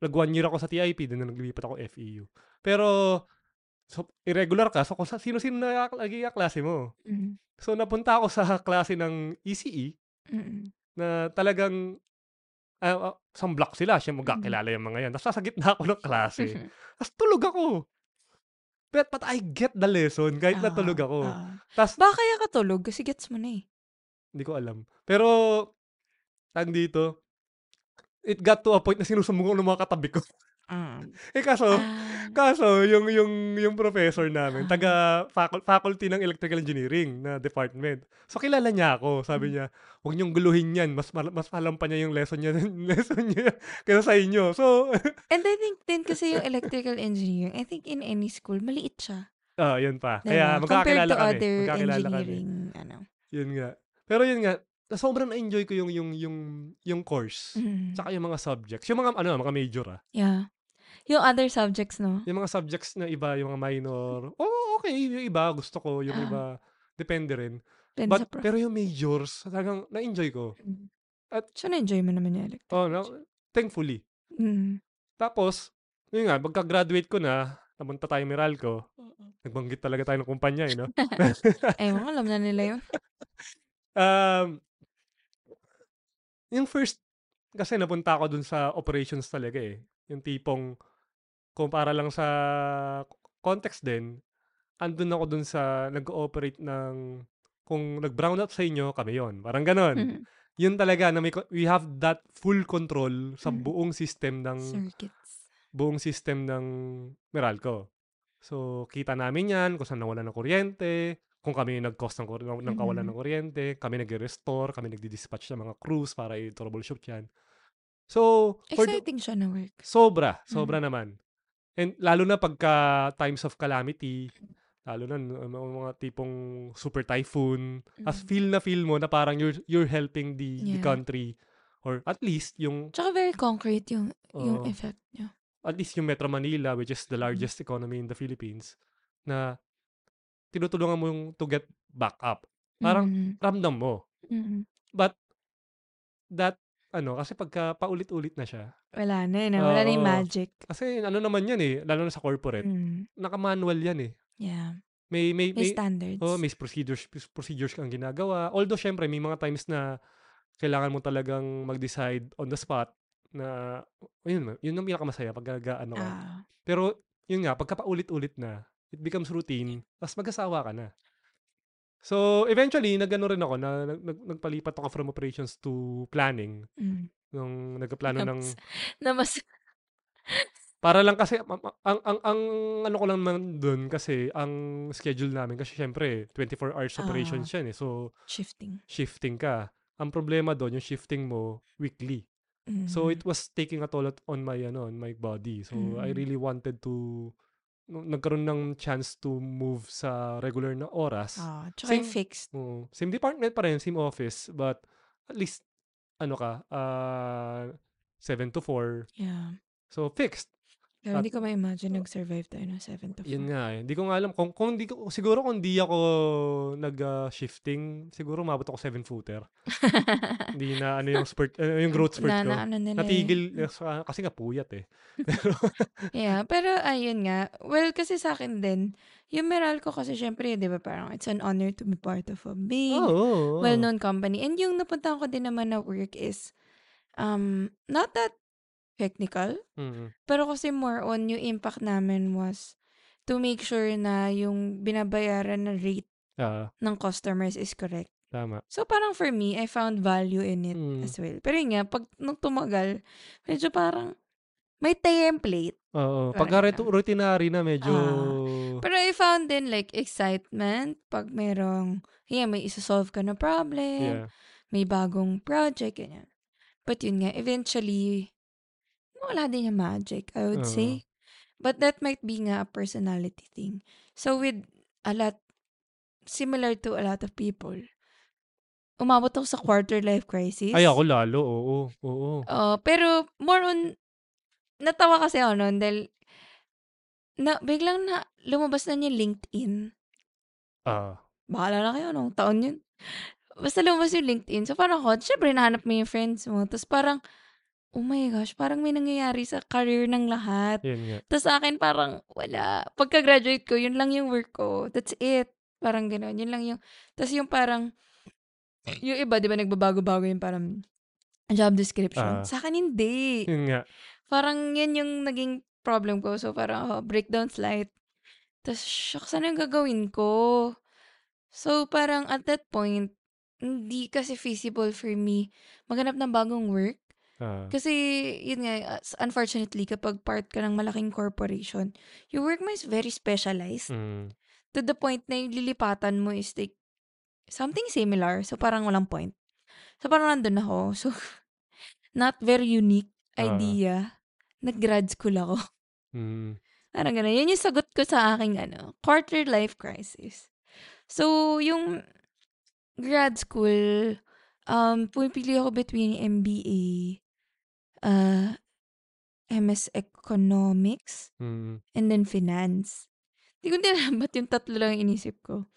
Nag one year ako sa TIP, then naglipat ako FEU. Pero, so, irregular ka, so sino-sino na lagi klase mo. Mm. So, napunta ako sa klase ng ECE Mm. na talagang uh, some block sila, siya magkakilala yung mga yan. Tapos nasa gitna ako ng klase. Tapos tulog ako. But, but I get the lesson kahit Ah, natulog ako. ah. Tapos, Baka kaya ka tulog kasi gets mo na eh. hindi ko alam. Pero, tag dito, it got to a point na sinusumbong ko ng mga katabi ko. Mm. eh kaso, Ah. Kaso, yung, yung, yung professor namin, Ah. taga facul- faculty ng electrical engineering na department. So, kilala niya ako. Sabi Hmm. niya, huwag niyong guluhin yan. Mas, mas alam pa niya yung lesson niya, lesson niya kaysa sa inyo. So, And I think din kasi yung electrical engineering, I think in any school, maliit siya. ah, yun pa. Diba? Kaya magkakilala Compared to kami. other Magkakilala kami. ano. Yun nga. Pero yun nga, na sobrang na-enjoy ko yung, yung, yung, yung course. Mm. Tsaka yung mga subjects. Yung mga, ano, mga major ah. Yeah. Yung other subjects, no? Yung mga subjects na iba, yung mga minor, oh, okay. Yung iba, gusto ko. Yung Ah. iba, depende rin. Depende But, sa prof. pero yung majors, talagang na-enjoy ko. Mm. at- so, na-enjoy mo naman yung electrical. Oh, no, thankfully. Mm. Tapos, yun nga, pagka-graduate ko na, namunta tayo Meralco, nagbanggit talaga tayo ng kumpanya, eh, no? Mga alam na nila yun. um, yung first, kasi napunta ako dun sa operations talaga eh. Yung tipong, kung para lang sa context din, andun ako dun sa nag-ooperate ng, kung nag-brown out sa inyo, kami yon Parang ganon. Mm. Yun talaga, na may, we have that full control sa Mm. buong system ng, Circuits. buong system ng Meralco. So, kita namin yan, kung saan nawala ng kuryente, kung kami nag-cause ng, ng, ng kawalan ng kuryente, kami nag-restore, kami nagdi-dispatch ng mga crews para i-troubleshoot yan. So, the- Exciting siya na work. sobra, sobra Mm. naman. And lalo na pagka times of calamity, lalo na n- mga, mga tipong super typhoon, as Mm. feel na feel mo na parang you're, you're helping the, the Yeah. country or at least yung Tsaka very concrete yung, yung Oo. effect niya. at least yung Metro Manila, which is the Mm. largest economy in the Philippines, na tinutulungan mo yung to get back up. Parang Mm. ramdam mo. Mm. But that ano, kasi pagka paulit-ulit na siya, Wala na, eh? Wala na yung magic. kasi ano naman yan eh, lalo na sa corporate, Mm. naka-manual yan eh. Yeah. May, may, May may, standards. oh, may procedures, procedures kang ginagawa. Although, syempre, may mga times na kailangan mo talagang mag-decide on the spot na, yun, yun ang pinakamasaya pag ano ka. Ah. Pero, yun nga, pagka paulit-ulit na, it becomes routine, tapos mag-asawa ka na. So, eventually, nagano rin ako, na, nag, nag- nagpalipat ako from operations to planning. Mm. Nung nagplano ng... Na mas Para lang kasi, ang, ang, ang ano ko lang naman dun, kasi ang schedule namin, kasi syempre, 24 hours operations yan eh. So, shifting. shifting ka. Ang problema doon, yung shifting mo, weekly. Mm. So, it was taking a toll on my, ano, on my body. So, I Mm. really wanted to, nagkaroon ng chance to move sa regular na oras. Ah, tsaka Same- fixed. Oo. same department pa rin, same office, but at least, ano ka, uh, 7 to 4. Yeah. So, fixed. Pero hindi ko ma-imagine nag-survive tayo ng 7 to 4. Yun nga eh. Hindi ko nga alam. Kung, kung di ko, siguro kung di ako nag-shifting, siguro mabot ako 7-footer. Hindi na ano yung spurt, uh, yung growth spurt na, ko. na, ano nila eh. Natigil, uh, kasi nga puyat eh. Yeah, pero ayun nga. Well, kasi sa akin din, yung Meralco kasi syempre, di ba parang it's an honor to be part of a big, Oo. oo, oo. well-known company. And yung napuntahan ko din naman na work is, um, not that technical, Mm, pero kasi more on yung impact namin was to make sure na yung binabayaran na rate ah, ng customers is correct. tama. So parang for me, I found value in it Mm. as well. Pero yun nga, pag nung tumagal, medyo parang may template. Oo. Pagka ganun. retu- routinary na medyo... Pero I found din like excitement pag merong, yeah, may isa-solve ka na problem, yeah. may bagong project, ganyan. But yun nga, eventually, wala din yung magic, I would Oo. say. But that might be nga a personality thing. So with a lot, similar to a lot of people, umabot ako sa quarter life crisis. Ay, ako lalo. Oo. Oo. Uh, pero more on, natawa kasi ako noon dahil na, biglang na, lumabas na niya LinkedIn. Ah. Bahala na kayo, anong taon yun. Basta lumabas yung LinkedIn. So parang ako, syempre nahanap mo yung friends mo. Tapos parang, oh my gosh, parang may nangyayari sa career ng lahat. Yan nga. Tapos sa akin parang, wala. Pagka-graduate ko, yun lang yung work ko. That's it. Parang gano'n. Yun lang yung, tapos yung parang, yung iba, di ba, nagbabago-bago yung parang job description. Ah. sa akin, hindi. Yun nga. Parang yan yung naging problem ko. So, parang oh, breakdown slide. Tapos, shucks, ano yung gagawin ko? So, parang at that point, hindi kasi feasible for me maghanap ng bagong work. Ah. Kasi, yun nga, as- unfortunately, kapag part ka ng malaking corporation, your work mo is very specialized. Mm. To the point na yung lilipatan mo is like, something similar. So, parang walang point. So, parang nandun ako. So, not very unique Ah. idea. Nag-grad school ako. Mm. Parang gano'n. Yun yung sagot ko sa aking ano, quarter life crisis. So, yung grad school, um, pumipili ako between MBA, uh, MS Economics, Mm. and then Finance. Hindi ko din alam ba't yung tatlo lang yung inisip ko.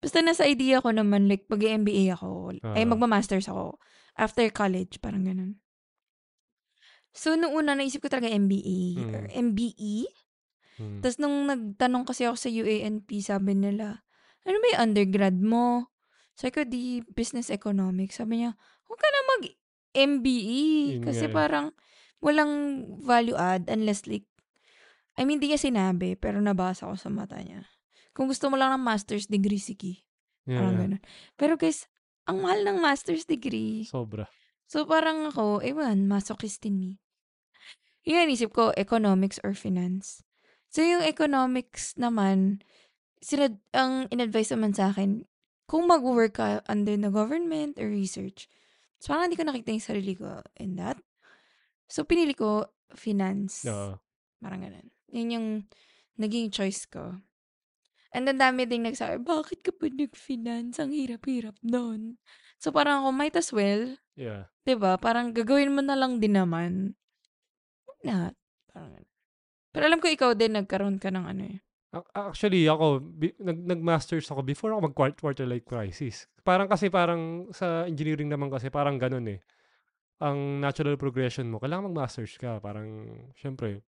Basta nasa idea ko naman, like, mag-MBA ako, ay Ah. magma-masters ako after college, parang ganun. So, nung una, naisip ko talaga MBA Mm. or MBE. Mm. Tapos nung nagtanong kasi ako sa UANP, sabi nila, ano ba yung undergrad mo? Sabi ko, di business economics. Sabi niya, huwag ka na mag-MBE. Yun Kasi nga eh. parang walang value add unless like, I mean, di niya sinabi, pero nabasa ko sa mata niya. Kung gusto mo lang ng master's degree, sige. Yeah, Parang yeah. ganun. Pero guys, ang mahal ng master's degree. Sobra. So parang ako, ewan, masochist in me. Yun, isip ko, economics or finance. So yung economics naman, sila, ang in-advise naman sa akin, kung mag-work ka under the government or research. So parang hindi ko nakita yung sarili ko in that. So pinili ko finance. Oo. Parang ganun. Yun yung naging choice ko. And then dami ding nagsabi, bakit ka pa nag-finance? Ang hirap-hirap doon. So parang ako, might as well. Yeah. ba Parang gagawin mo na lang din naman. Why not? Parang ganun. Pero alam ko ikaw din nagkaroon ka ng ano eh. Ac- Actually, ako, bi- nag, nag-masters ako before ako mag-quarter life crisis. Parang kasi parang sa engineering naman kasi parang ganun eh. ang natural progression mo, kailangan mag-masters ka. Parang, syempre,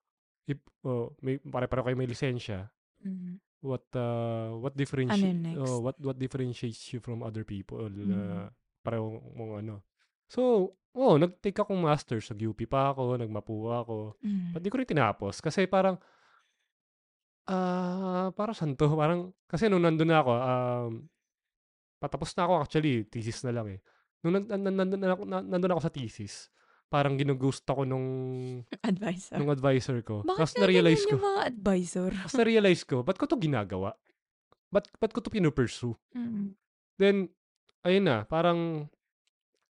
if, oh, may, pare-pareho kayo may lisensya, Mm. what, uh, what Ano differentiate, next? oh, what, what differentiates you from other people, Mm. uh, pareho mong ano. So, oh, nag-take akong masters, nag-UP pa ako, nagmapuwa ako. Mm. Ba't di ko rin tinapos? Kasi parang, ah, para saan to? Parang, kasi nung nandun na ako, um, patapos na ako actually, thesis na lang eh. Nung nan- nan- nan- nandun, na ako, na- nandun ako sa thesis, parang ginughost ako nung, Advisor. nung advisor ko. Bakit Tapos nga na-realize ganyan ko, yung mga advisor? tapos na-realize ko, ba't ko to ginagawa? Ba't, ba't ko to pinupursue? Mm. Then, ayun na, parang,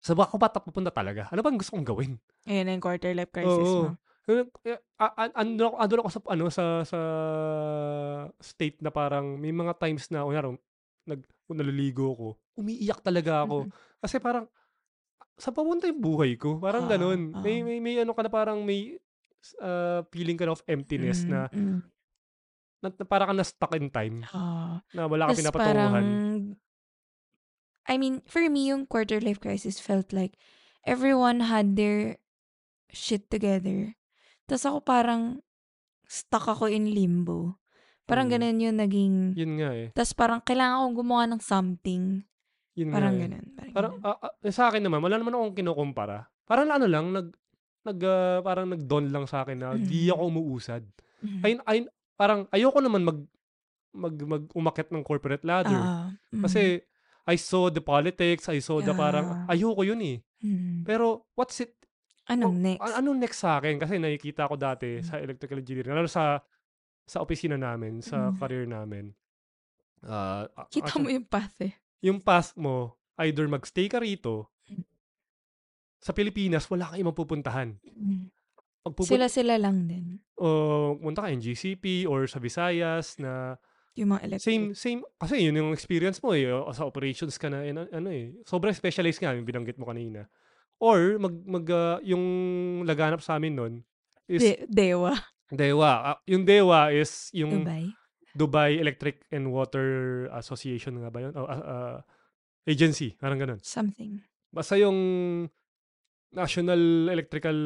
sa baka ko ba pupunta talaga? Ano bang gusto kong gawin? Ayan na yung quarter life crisis Oo. mo. Eh, eh, a- a- Andun ako, sa, ano, sa, sa state na parang may mga times na, kunyari, nag, naliligo ako, umiiyak talaga ako. Mhm. Kasi parang, sa papunta yung buhay ko. Parang Ah, ganun. May, ah. may, may ano ka na parang may uh, feeling ka na of emptiness Mm, na, mm. na, na parang ka na stuck in time. Ah. Na wala ka pinapatunguhan. I mean, for me, yung quarter life crisis felt like everyone had their shit together. Tapos ako parang stuck ako in limbo. Parang Mm. ganun yung naging... Yun nga eh. Tapos parang kailangan akong gumawa ng something. Yun Parang nga eh. ganun. Parang, Parang, ganun. ah, ah, eh, sa akin naman, wala naman akong kinukumpara. Parang ano lang, nag, nag, ah, parang nag-dawn lang sa akin na di Mm. ako umuusad. Mhm. Ay, ay, parang ayoko naman mag, mag, mag umakit ng corporate ladder. Ah, mhm. Kasi, I saw the politics, I saw the parang, ayoko yun eh. Mhm. Pero, what's it, Anong wa- next? a- anong next sa akin? Kasi nakikita ko dati Mm. sa electrical engineering, lalo sa, sa opisina namin, sa Mm. career namin. Ah, a- Kita actually, mo yung path eh. yung path mo, either magstay ka rito, Mm. sa Pilipinas, wala kang ibang pupuntahan. Mhm. Pag Sila-sila lang din. o pumunta ka NGCP or sa Visayas na Yung mga electric. same same kasi yun yung experience mo eh o sa operations ka na eh, na- ano eh sobrang specialized nga yung binanggit mo kanina or mag mag ah, yung laganap sa amin nun is De- Dewa. Dewa Ah, yung Dewa is yung Dubai. Dubai Electric and Water Association nga ba yun oh, ah, ah, agency parang ganun Something. basta yung National Electrical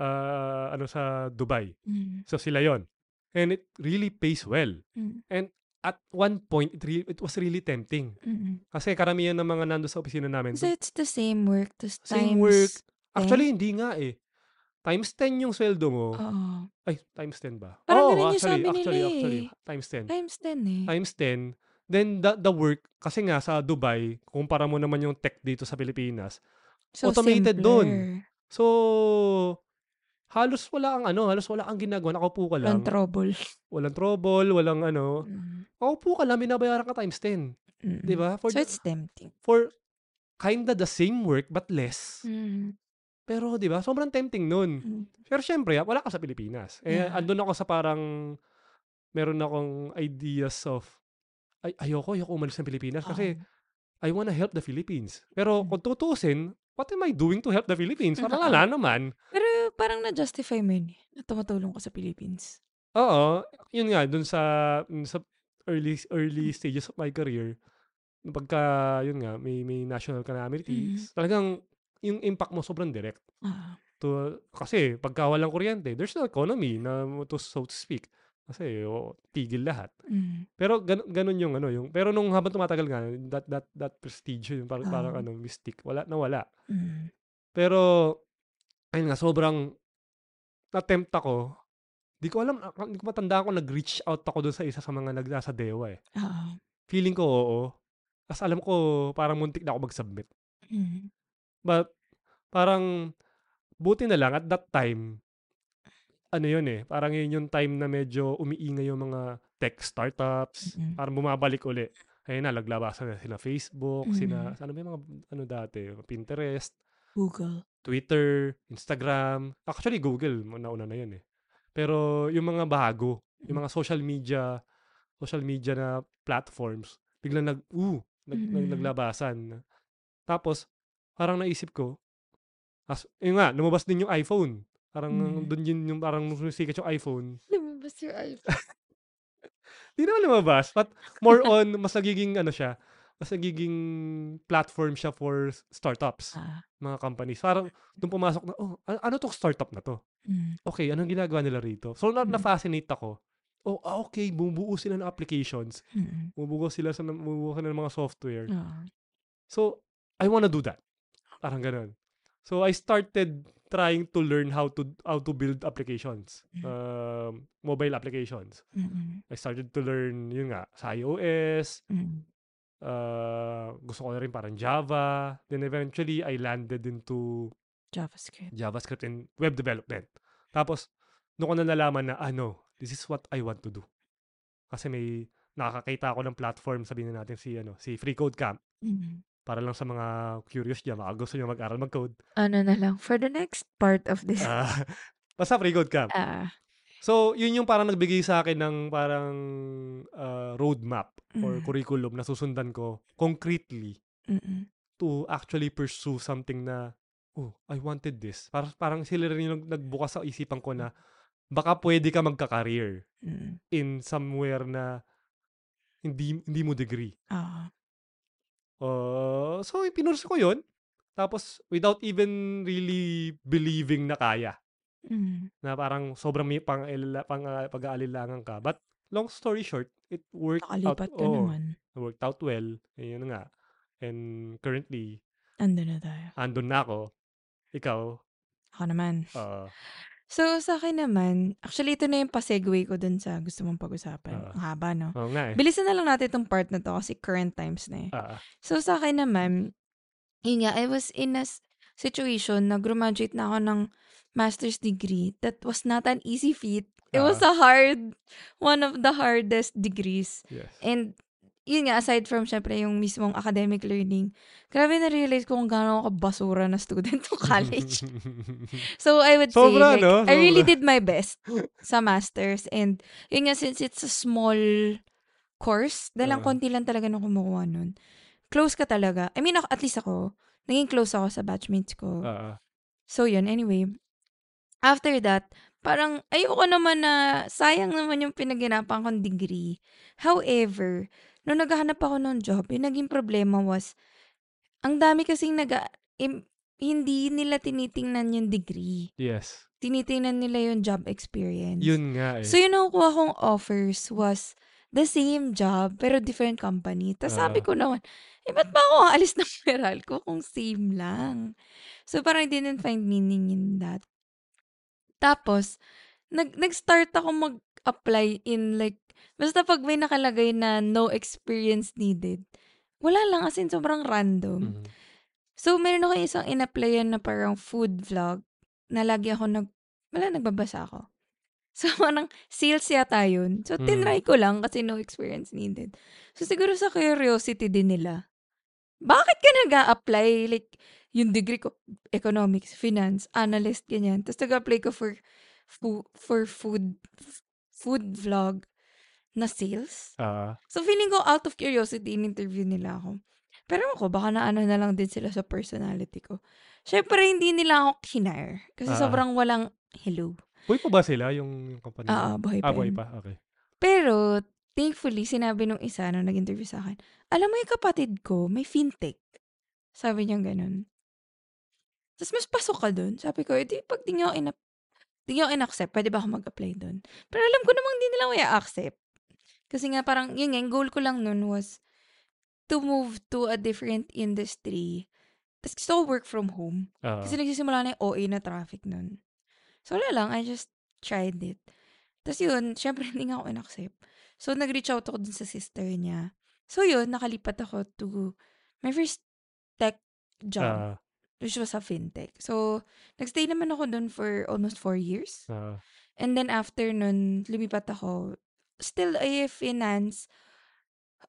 ah, ano sa Dubai Mm. So sila yon. And it really pays well. Mm. At one point, it, re- it was really tempting. Mm. Kasi karamihan ng mga nando sa opisina namin. So it's the same work. Tapos Same times work. 10? Actually, hindi nga eh. Times 10 yung sweldo mo. Oo. Ay, times 10 ba? Parang Oo, ganun yung actually, nila actually, eh. actually, times 10. Times 10 eh. Times 10. Then the, the work, kasi nga sa Dubai, kumpara mo naman yung tech dito sa Pilipinas, So automated simpler. dun. so, halos wala ang ano, halos wala ang ginagawa. Nakaupo ka lang. Walang trouble. Walang trouble, walang ano. Mm. Nakaupo ka lang, binabayaran ka times 10. Mm. Di ba? For, So it's tempting. for kinda the same work but less. Mm. Pero, di ba? Sobrang tempting nun. Mm. Pero syempre, wala ka sa Pilipinas. Eh, Yeah. andun ako sa parang, meron akong ideas of, ay, ayoko, ayoko umalis ng Pilipinas kasi Oo. I wanna help the Philippines. Pero Mm. kung tutusin, what am I doing to help the Philippines? Parang Oo. wala naman. Pero parang na-justify mo yun eh. Na tumutulong ka sa Philippines. Oo, yun nga, dun sa, dun sa early early stages of my career, pagka, yun nga, may, may national calamities, talagang, yung impact mo sobrang direct. Ah. To, kasi, pagka walang kuryente, there's no economy na, to, so to speak. Kasi, oh, tigil lahat. Mm. Pero, gan, ganun yung, ano, yung, pero nung habang tumatagal nga, that, that, that prestige, yung parang, parang, Oo. ano, mystic, wala, nawala. Mm. Pero, ayun nga, sobrang, na-tempt ako, di ko alam, ah, di ko matandaan ko, nag-reach out ako doon sa isa sa mga nag nasa Dewa eh. Oo. Feeling ko, oo. As alam ko, parang muntik na ako mag-submit. Mm. But, parang, buti na lang, at that time, ano yun eh, parang yun yung time na medyo umiingay yung mga tech startups, Mm-mm. parang bumabalik uli. Ayun na, naglabasan na sila Facebook, sina, Mm. ano ba yung mga, ano dati, Pinterest, Google. Twitter, Instagram. Actually, Google, nauna na yun eh. Pero yung mga bago, yung mga social media, social media na platforms, biglang nag, uh, nag, nag- Mm. naglabasan. Tapos, parang naisip ko, as, yun nga, lumabas din yung iPhone. Parang Mm. doon yun yung parang sikat yung iPhone. Lumabas your iPhone. Di naman lumabas, but more on, mas nagiging ano siya, mas nagiging platform siya for startups, Ah. mga companies. Parang doon pumasok na, oh, a- ano tong startup na to? Mm. Okay, anong ginagawa nila rito? So, na, Mm. na-fascinate ako. Oh, ah, okay, bumubuo sila ng applications. Mm. Bumubuo sila sa bumubuo sila ng mga software. Oo. So, I wanna do that. Parang ganun. So, I started trying to learn how to how to build applications. Mm. Um, mobile applications. Mm. I started to learn, yun nga, sa iOS. Mm. Uh, gusto ko na rin parang Java. Then eventually, I landed into JavaScript. JavaScript and web development. Tapos, doon ko na nalaman na, ano, this is what I want to do. Kasi may nakakakita ako ng platform, sabihin na natin si, ano, si Free Code Camp. Mm. Para lang sa mga curious dyan, baka gusto nyo mag-aral mag-code. Ano na lang, for the next part of this. Ah, basta Free Code Camp. Ah. So, yun yung parang nagbigay sa akin ng parang uh, roadmap or Mm. curriculum na susundan ko concretely Mm. to actually pursue something na, oh, I wanted this. Parang, parang sila rin yung nag- nagbukas sa isipan ko na baka pwede ka magka-career Mm. in somewhere na hindi hindi mo degree. Ah. Uh, so, pinurso ko yun. Tapos, without even really believing na kaya. Mm. Na parang sobrang may pang, pang ah, pag-aalilangan ka. But, long story short, it worked out. Nakalipat ka oo, naman. worked out well. Yun nga. And currently, Ando na tayo. andun na ako. Ikaw, Ako naman. uh, So, sa akin naman, actually, ito na yung pa-segue ko dun sa gusto mong pag-usapan. Ah. Ang haba, no? oo nga eh. Bilisan na lang natin itong part na to kasi current times na eh. Ah, So, sa akin naman, yun nga, I was in a s- situation na graduate na ako ng master's degree that was not an easy feat. It was a hard, one of the hardest degrees. yes. And, yun nga, aside from, syempre, yung mismong academic learning, grabe na-realize ko kung gaano kabasura na student ng college. So, I would Sobra, say, like, no? I really did my best sa masters. And, yun nga, since it's a small course, dahil lang Ah. konti lang talaga nung kumukuha nun, close ka talaga. I mean, ako, at least ako, naging close ako sa batchmates ko. Ah. So, yun, anyway. After that, parang, ayoko naman na, sayang naman yung pinaginapan kong degree. However, nung naghahanap ako ng job, yung naging problema was, ang dami kasing naga, im- hindi nila tinitingnan yung degree. yes. Tinitingnan nila yung job experience. Yun nga eh. So, yung nakukuha kong offers was the same job, pero different company. Tapos sabi Ah. ko naman, eh, ba't ba ako aalis ng Meralco kung same lang? So, parang I didn't find meaning in that. Tapos, nag, nag-start ako mag-apply in like, basta pag may nakalagay na no experience needed, wala lang, as in sobrang random. Mhm. So, meron ako isang in-applyan na parang food vlog na lagi ako nag, wala, nagbabasa ako. So, parang sales yata yun. So, Mm. tinry ko lang kasi no experience needed. So, siguro sa curiosity din nila, bakit ka nag apply Like, yung degree ko, economics, finance, analyst, ganyan. Tapos nag-apply ko for, for food, food vlog na sales. Ah, So, feeling ko out of curiosity, in-interview nila ako. Pero ako, baka na ano na lang din sila sa personality ko. Siyempre, hindi nila ako kinire. Kasi Ah. sobrang walang hello. buhay pa ba sila yung, yung company? Ah, ah, buhay ah, pa buhay yun. pa. Okay. Pero, thankfully, sinabi nung isa na nag-interview sa akin, alam mo yung kapatid ko, may fintech. Sabi niya ganun. Tapos mas pasok ka dun. Sabi ko, edi pag di niyo ako ina- di niyo ako in-accept, pwede ba ako mag-apply dun? Pero alam ko namang di nila ako i-accept. Kasi nga parang, yun nga, yung goal ko lang nun was to move to a different industry. Tapos gusto ko work from home. Ah, Kasi nagsisimula na yung OA na traffic nun. So, wala lang. I just tried it. Tapos yun, syempre hindi nga ako in-accept. So, nag-reach out ako dun sa sister niya. So, yun, nakalipat ako to my first tech job, ah, which was a fintech. So, nagstay naman ako dun for almost four years. ah, And then, after nun, lumipat ako. Still a finance,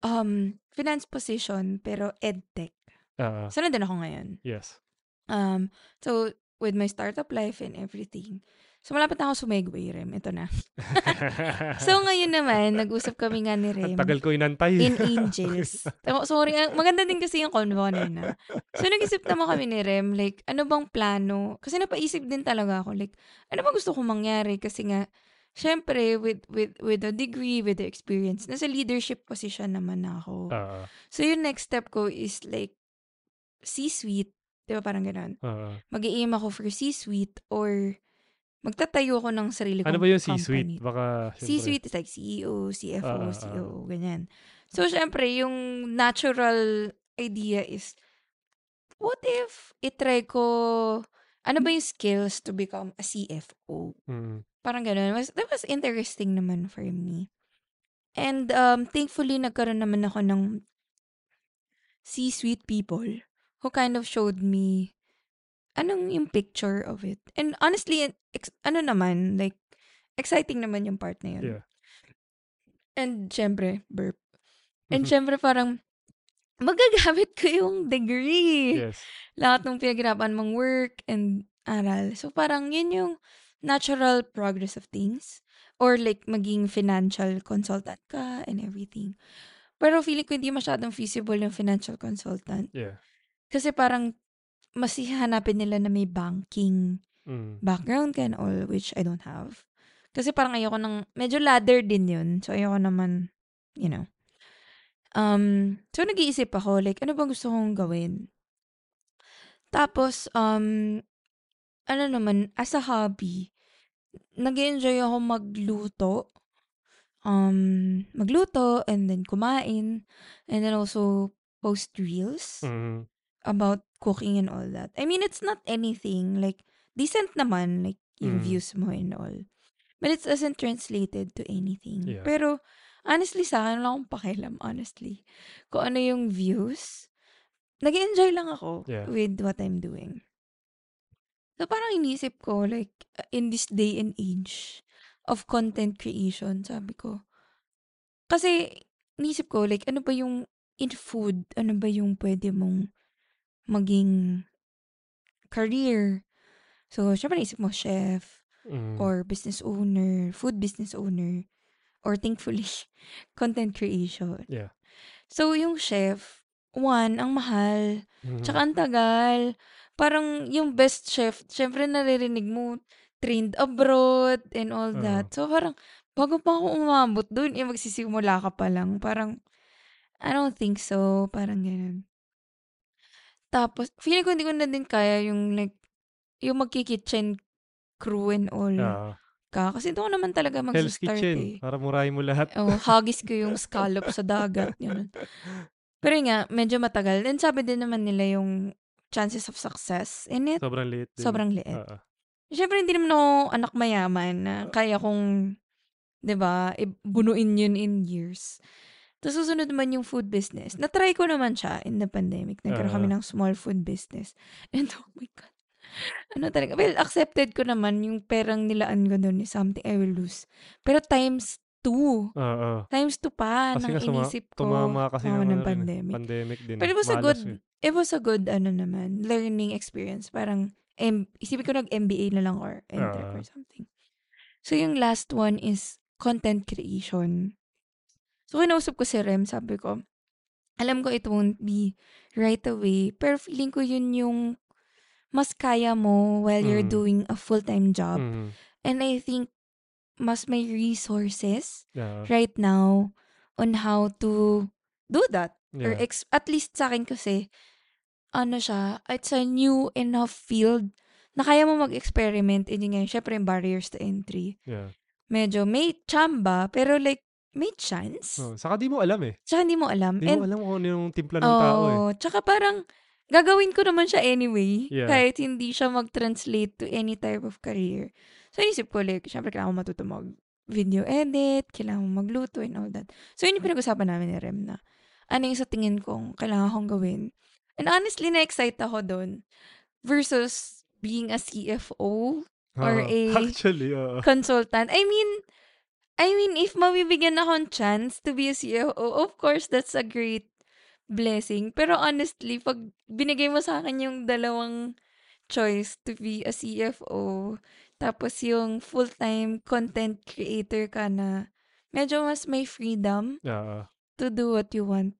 um, finance position, pero edtech. ah, So, nandun ako ngayon. yes. Um, so, with my startup life and everything. So, malapit na ako sumegway, Rem. Ito na. So, ngayon naman, nag-usap kami nga ni Rem Ang tagal ko inantay. in Angels. Sorry, maganda din kasi yung convo na. So, nag-isip naman kami ni Rem, like, ano bang plano? Kasi napaisip din talaga ako, like, ano ba gusto kong mangyari? Kasi nga, syempre, with, with, with the degree, with the experience, nasa leadership position naman na ako. Oo. So, yung next step ko is like, C-suite. Di ba parang ganun? Oo. mag-aim ako for C-suite or magtatayo ako ng sarili kong Ano ba yung company. C-suite? Baka, syempre. C-suite is like CEO, CFO. CEO, ganyan. So, syempre, yung natural idea is, what if itry ko, ano ba yung skills to become a CFO? Mm. Parang ganun. Was, that was interesting naman for me. And um, thankfully, nagkaroon naman ako ng C-suite people who kind of showed me anong yung picture of it. And honestly, ex- ano naman, like, exciting naman yung part na yun. Yeah. And syempre, burp. And syempre parang, magagamit ko yung degree. Yes. Lahat ng pinaghirapan mong work and aral. So parang yun yung natural progress of things. Or like maging financial consultant ka and everything. Pero feeling ko hindi masyadong feasible yung financial consultant. Yeah. Kasi parang mas hihanapin nila na may banking Mm. background and all, which I don't have. Kasi parang ayoko ng, medyo ladder din yun. So, ayoko naman, you know. Um, so, nag-iisip ako, like, ano bang gusto kong gawin? Tapos, um, ano naman, as a hobby, nag enjoy ako magluto. Um, magluto, and then kumain, and then also post reels Mm. about cooking and all that. I mean, it's not anything like decent naman like yung Mm. views mo and all. But it doesn't translated to anything. Yeah. Pero honestly sa akin wala akong pakialam honestly. Kung ano yung views, nag-enjoy lang ako Yeah. with what I'm doing. So parang inisip ko like in this day and age of content creation, sabi ko. Kasi inisip ko like ano ba yung in food, ano ba yung pwede mong maging career. So, syempre naisip mo, chef, Mm. or business owner, food business owner, or thankfully, content creation. Yeah. So, yung chef, one, ang mahal, Mhm. tsaka ang tagal. Parang yung best chef, syempre naririnig mo, trained abroad and all Oo. that. So, parang, bago pa ako umabot dun, eh, magsisimula ka pa lang. Parang, I don't think so. Parang ganun. Tapos, feeling ko hindi ko na din kaya yung like, yung magki-kitchen crew and all Oo. ka. Kasi doon naman talaga. Hell's mag-start Kitchen. eh. Para murahin mo lahat. Oh, hagis ko yung scallop sa dagat. Yun. Pero yun nga, medyo matagal. And sabi din naman nila yung chances of success in it, Sobrang liit din. sobrang liit. Oo. Siyempre, hindi naman ako anak mayaman na kaya kong, di ba, bunuin yun in years. Tapos susunod naman yung food business. Na-try ko naman siya in the pandemic. Nagkaroon kami Ah. ng small food business. And oh my God. Ano talaga? Well, accepted ko naman yung perang nilaan ko doon is something I will lose. Pero times two. Oo. Times two pa Kasi nang suma- inisip ko. tumama kasi Tumama ng, eh, pandemic. pandemic din. But it was a good, eh. It was a good, ano naman, learning experience. Parang, M- isipin ko nag-MBA na lang or enter Ah. or something. So, yung last one is content creation. So, kinausap ko si Rem, sabi ko, alam ko it won't be right away, pero feeling ko yun yung mas kaya mo while you're Mm. doing a full-time job. Mhm. And I think mas may resources Yeah. right now on how to do that. Or Yeah. ex- at least sa akin kasi, ano siya, it's a new enough field na kaya mo mag-experiment. And yun nga, syempre yung barriers to entry. Yeah. Medyo may chamba, pero like, may chance. Oh, saka di mo alam eh. Tsaka hindi mo alam. Di And, mo alam kung ano yung timpla ng tao eh. oh, tsaka parang, gagawin ko naman siya anyway. Yeah. Kahit hindi siya mag-translate to any type of career. So, inisip ko, like, syempre, kailangan ko matuto mag video edit, kailangan mo magluto and all that. So, yun yung pinag-usapan namin ni Rem na ano yung sa tingin kong kailangan kong gawin. And honestly, na-excite ako doon versus being a CFO or Oo. a- Actually, oo. consultant. I mean, I mean, if mabibigyan akong chance to be a CFO, of course, that's a great blessing. Pero honestly, pag binigay mo sa akin yung dalawang choice to be a CFO, tapos yung full-time content creator ka na medyo mas may freedom Oo. to do what you want.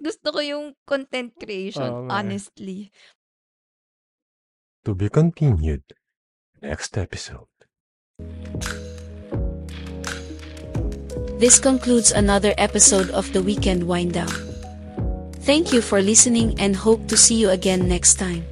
Pa- Mas gusto ko yung content creation, Oo nga eh. honestly. To be continued next episode. This concludes another episode of the Weekend Wind Down. Thank you for listening and hope to see you again next time.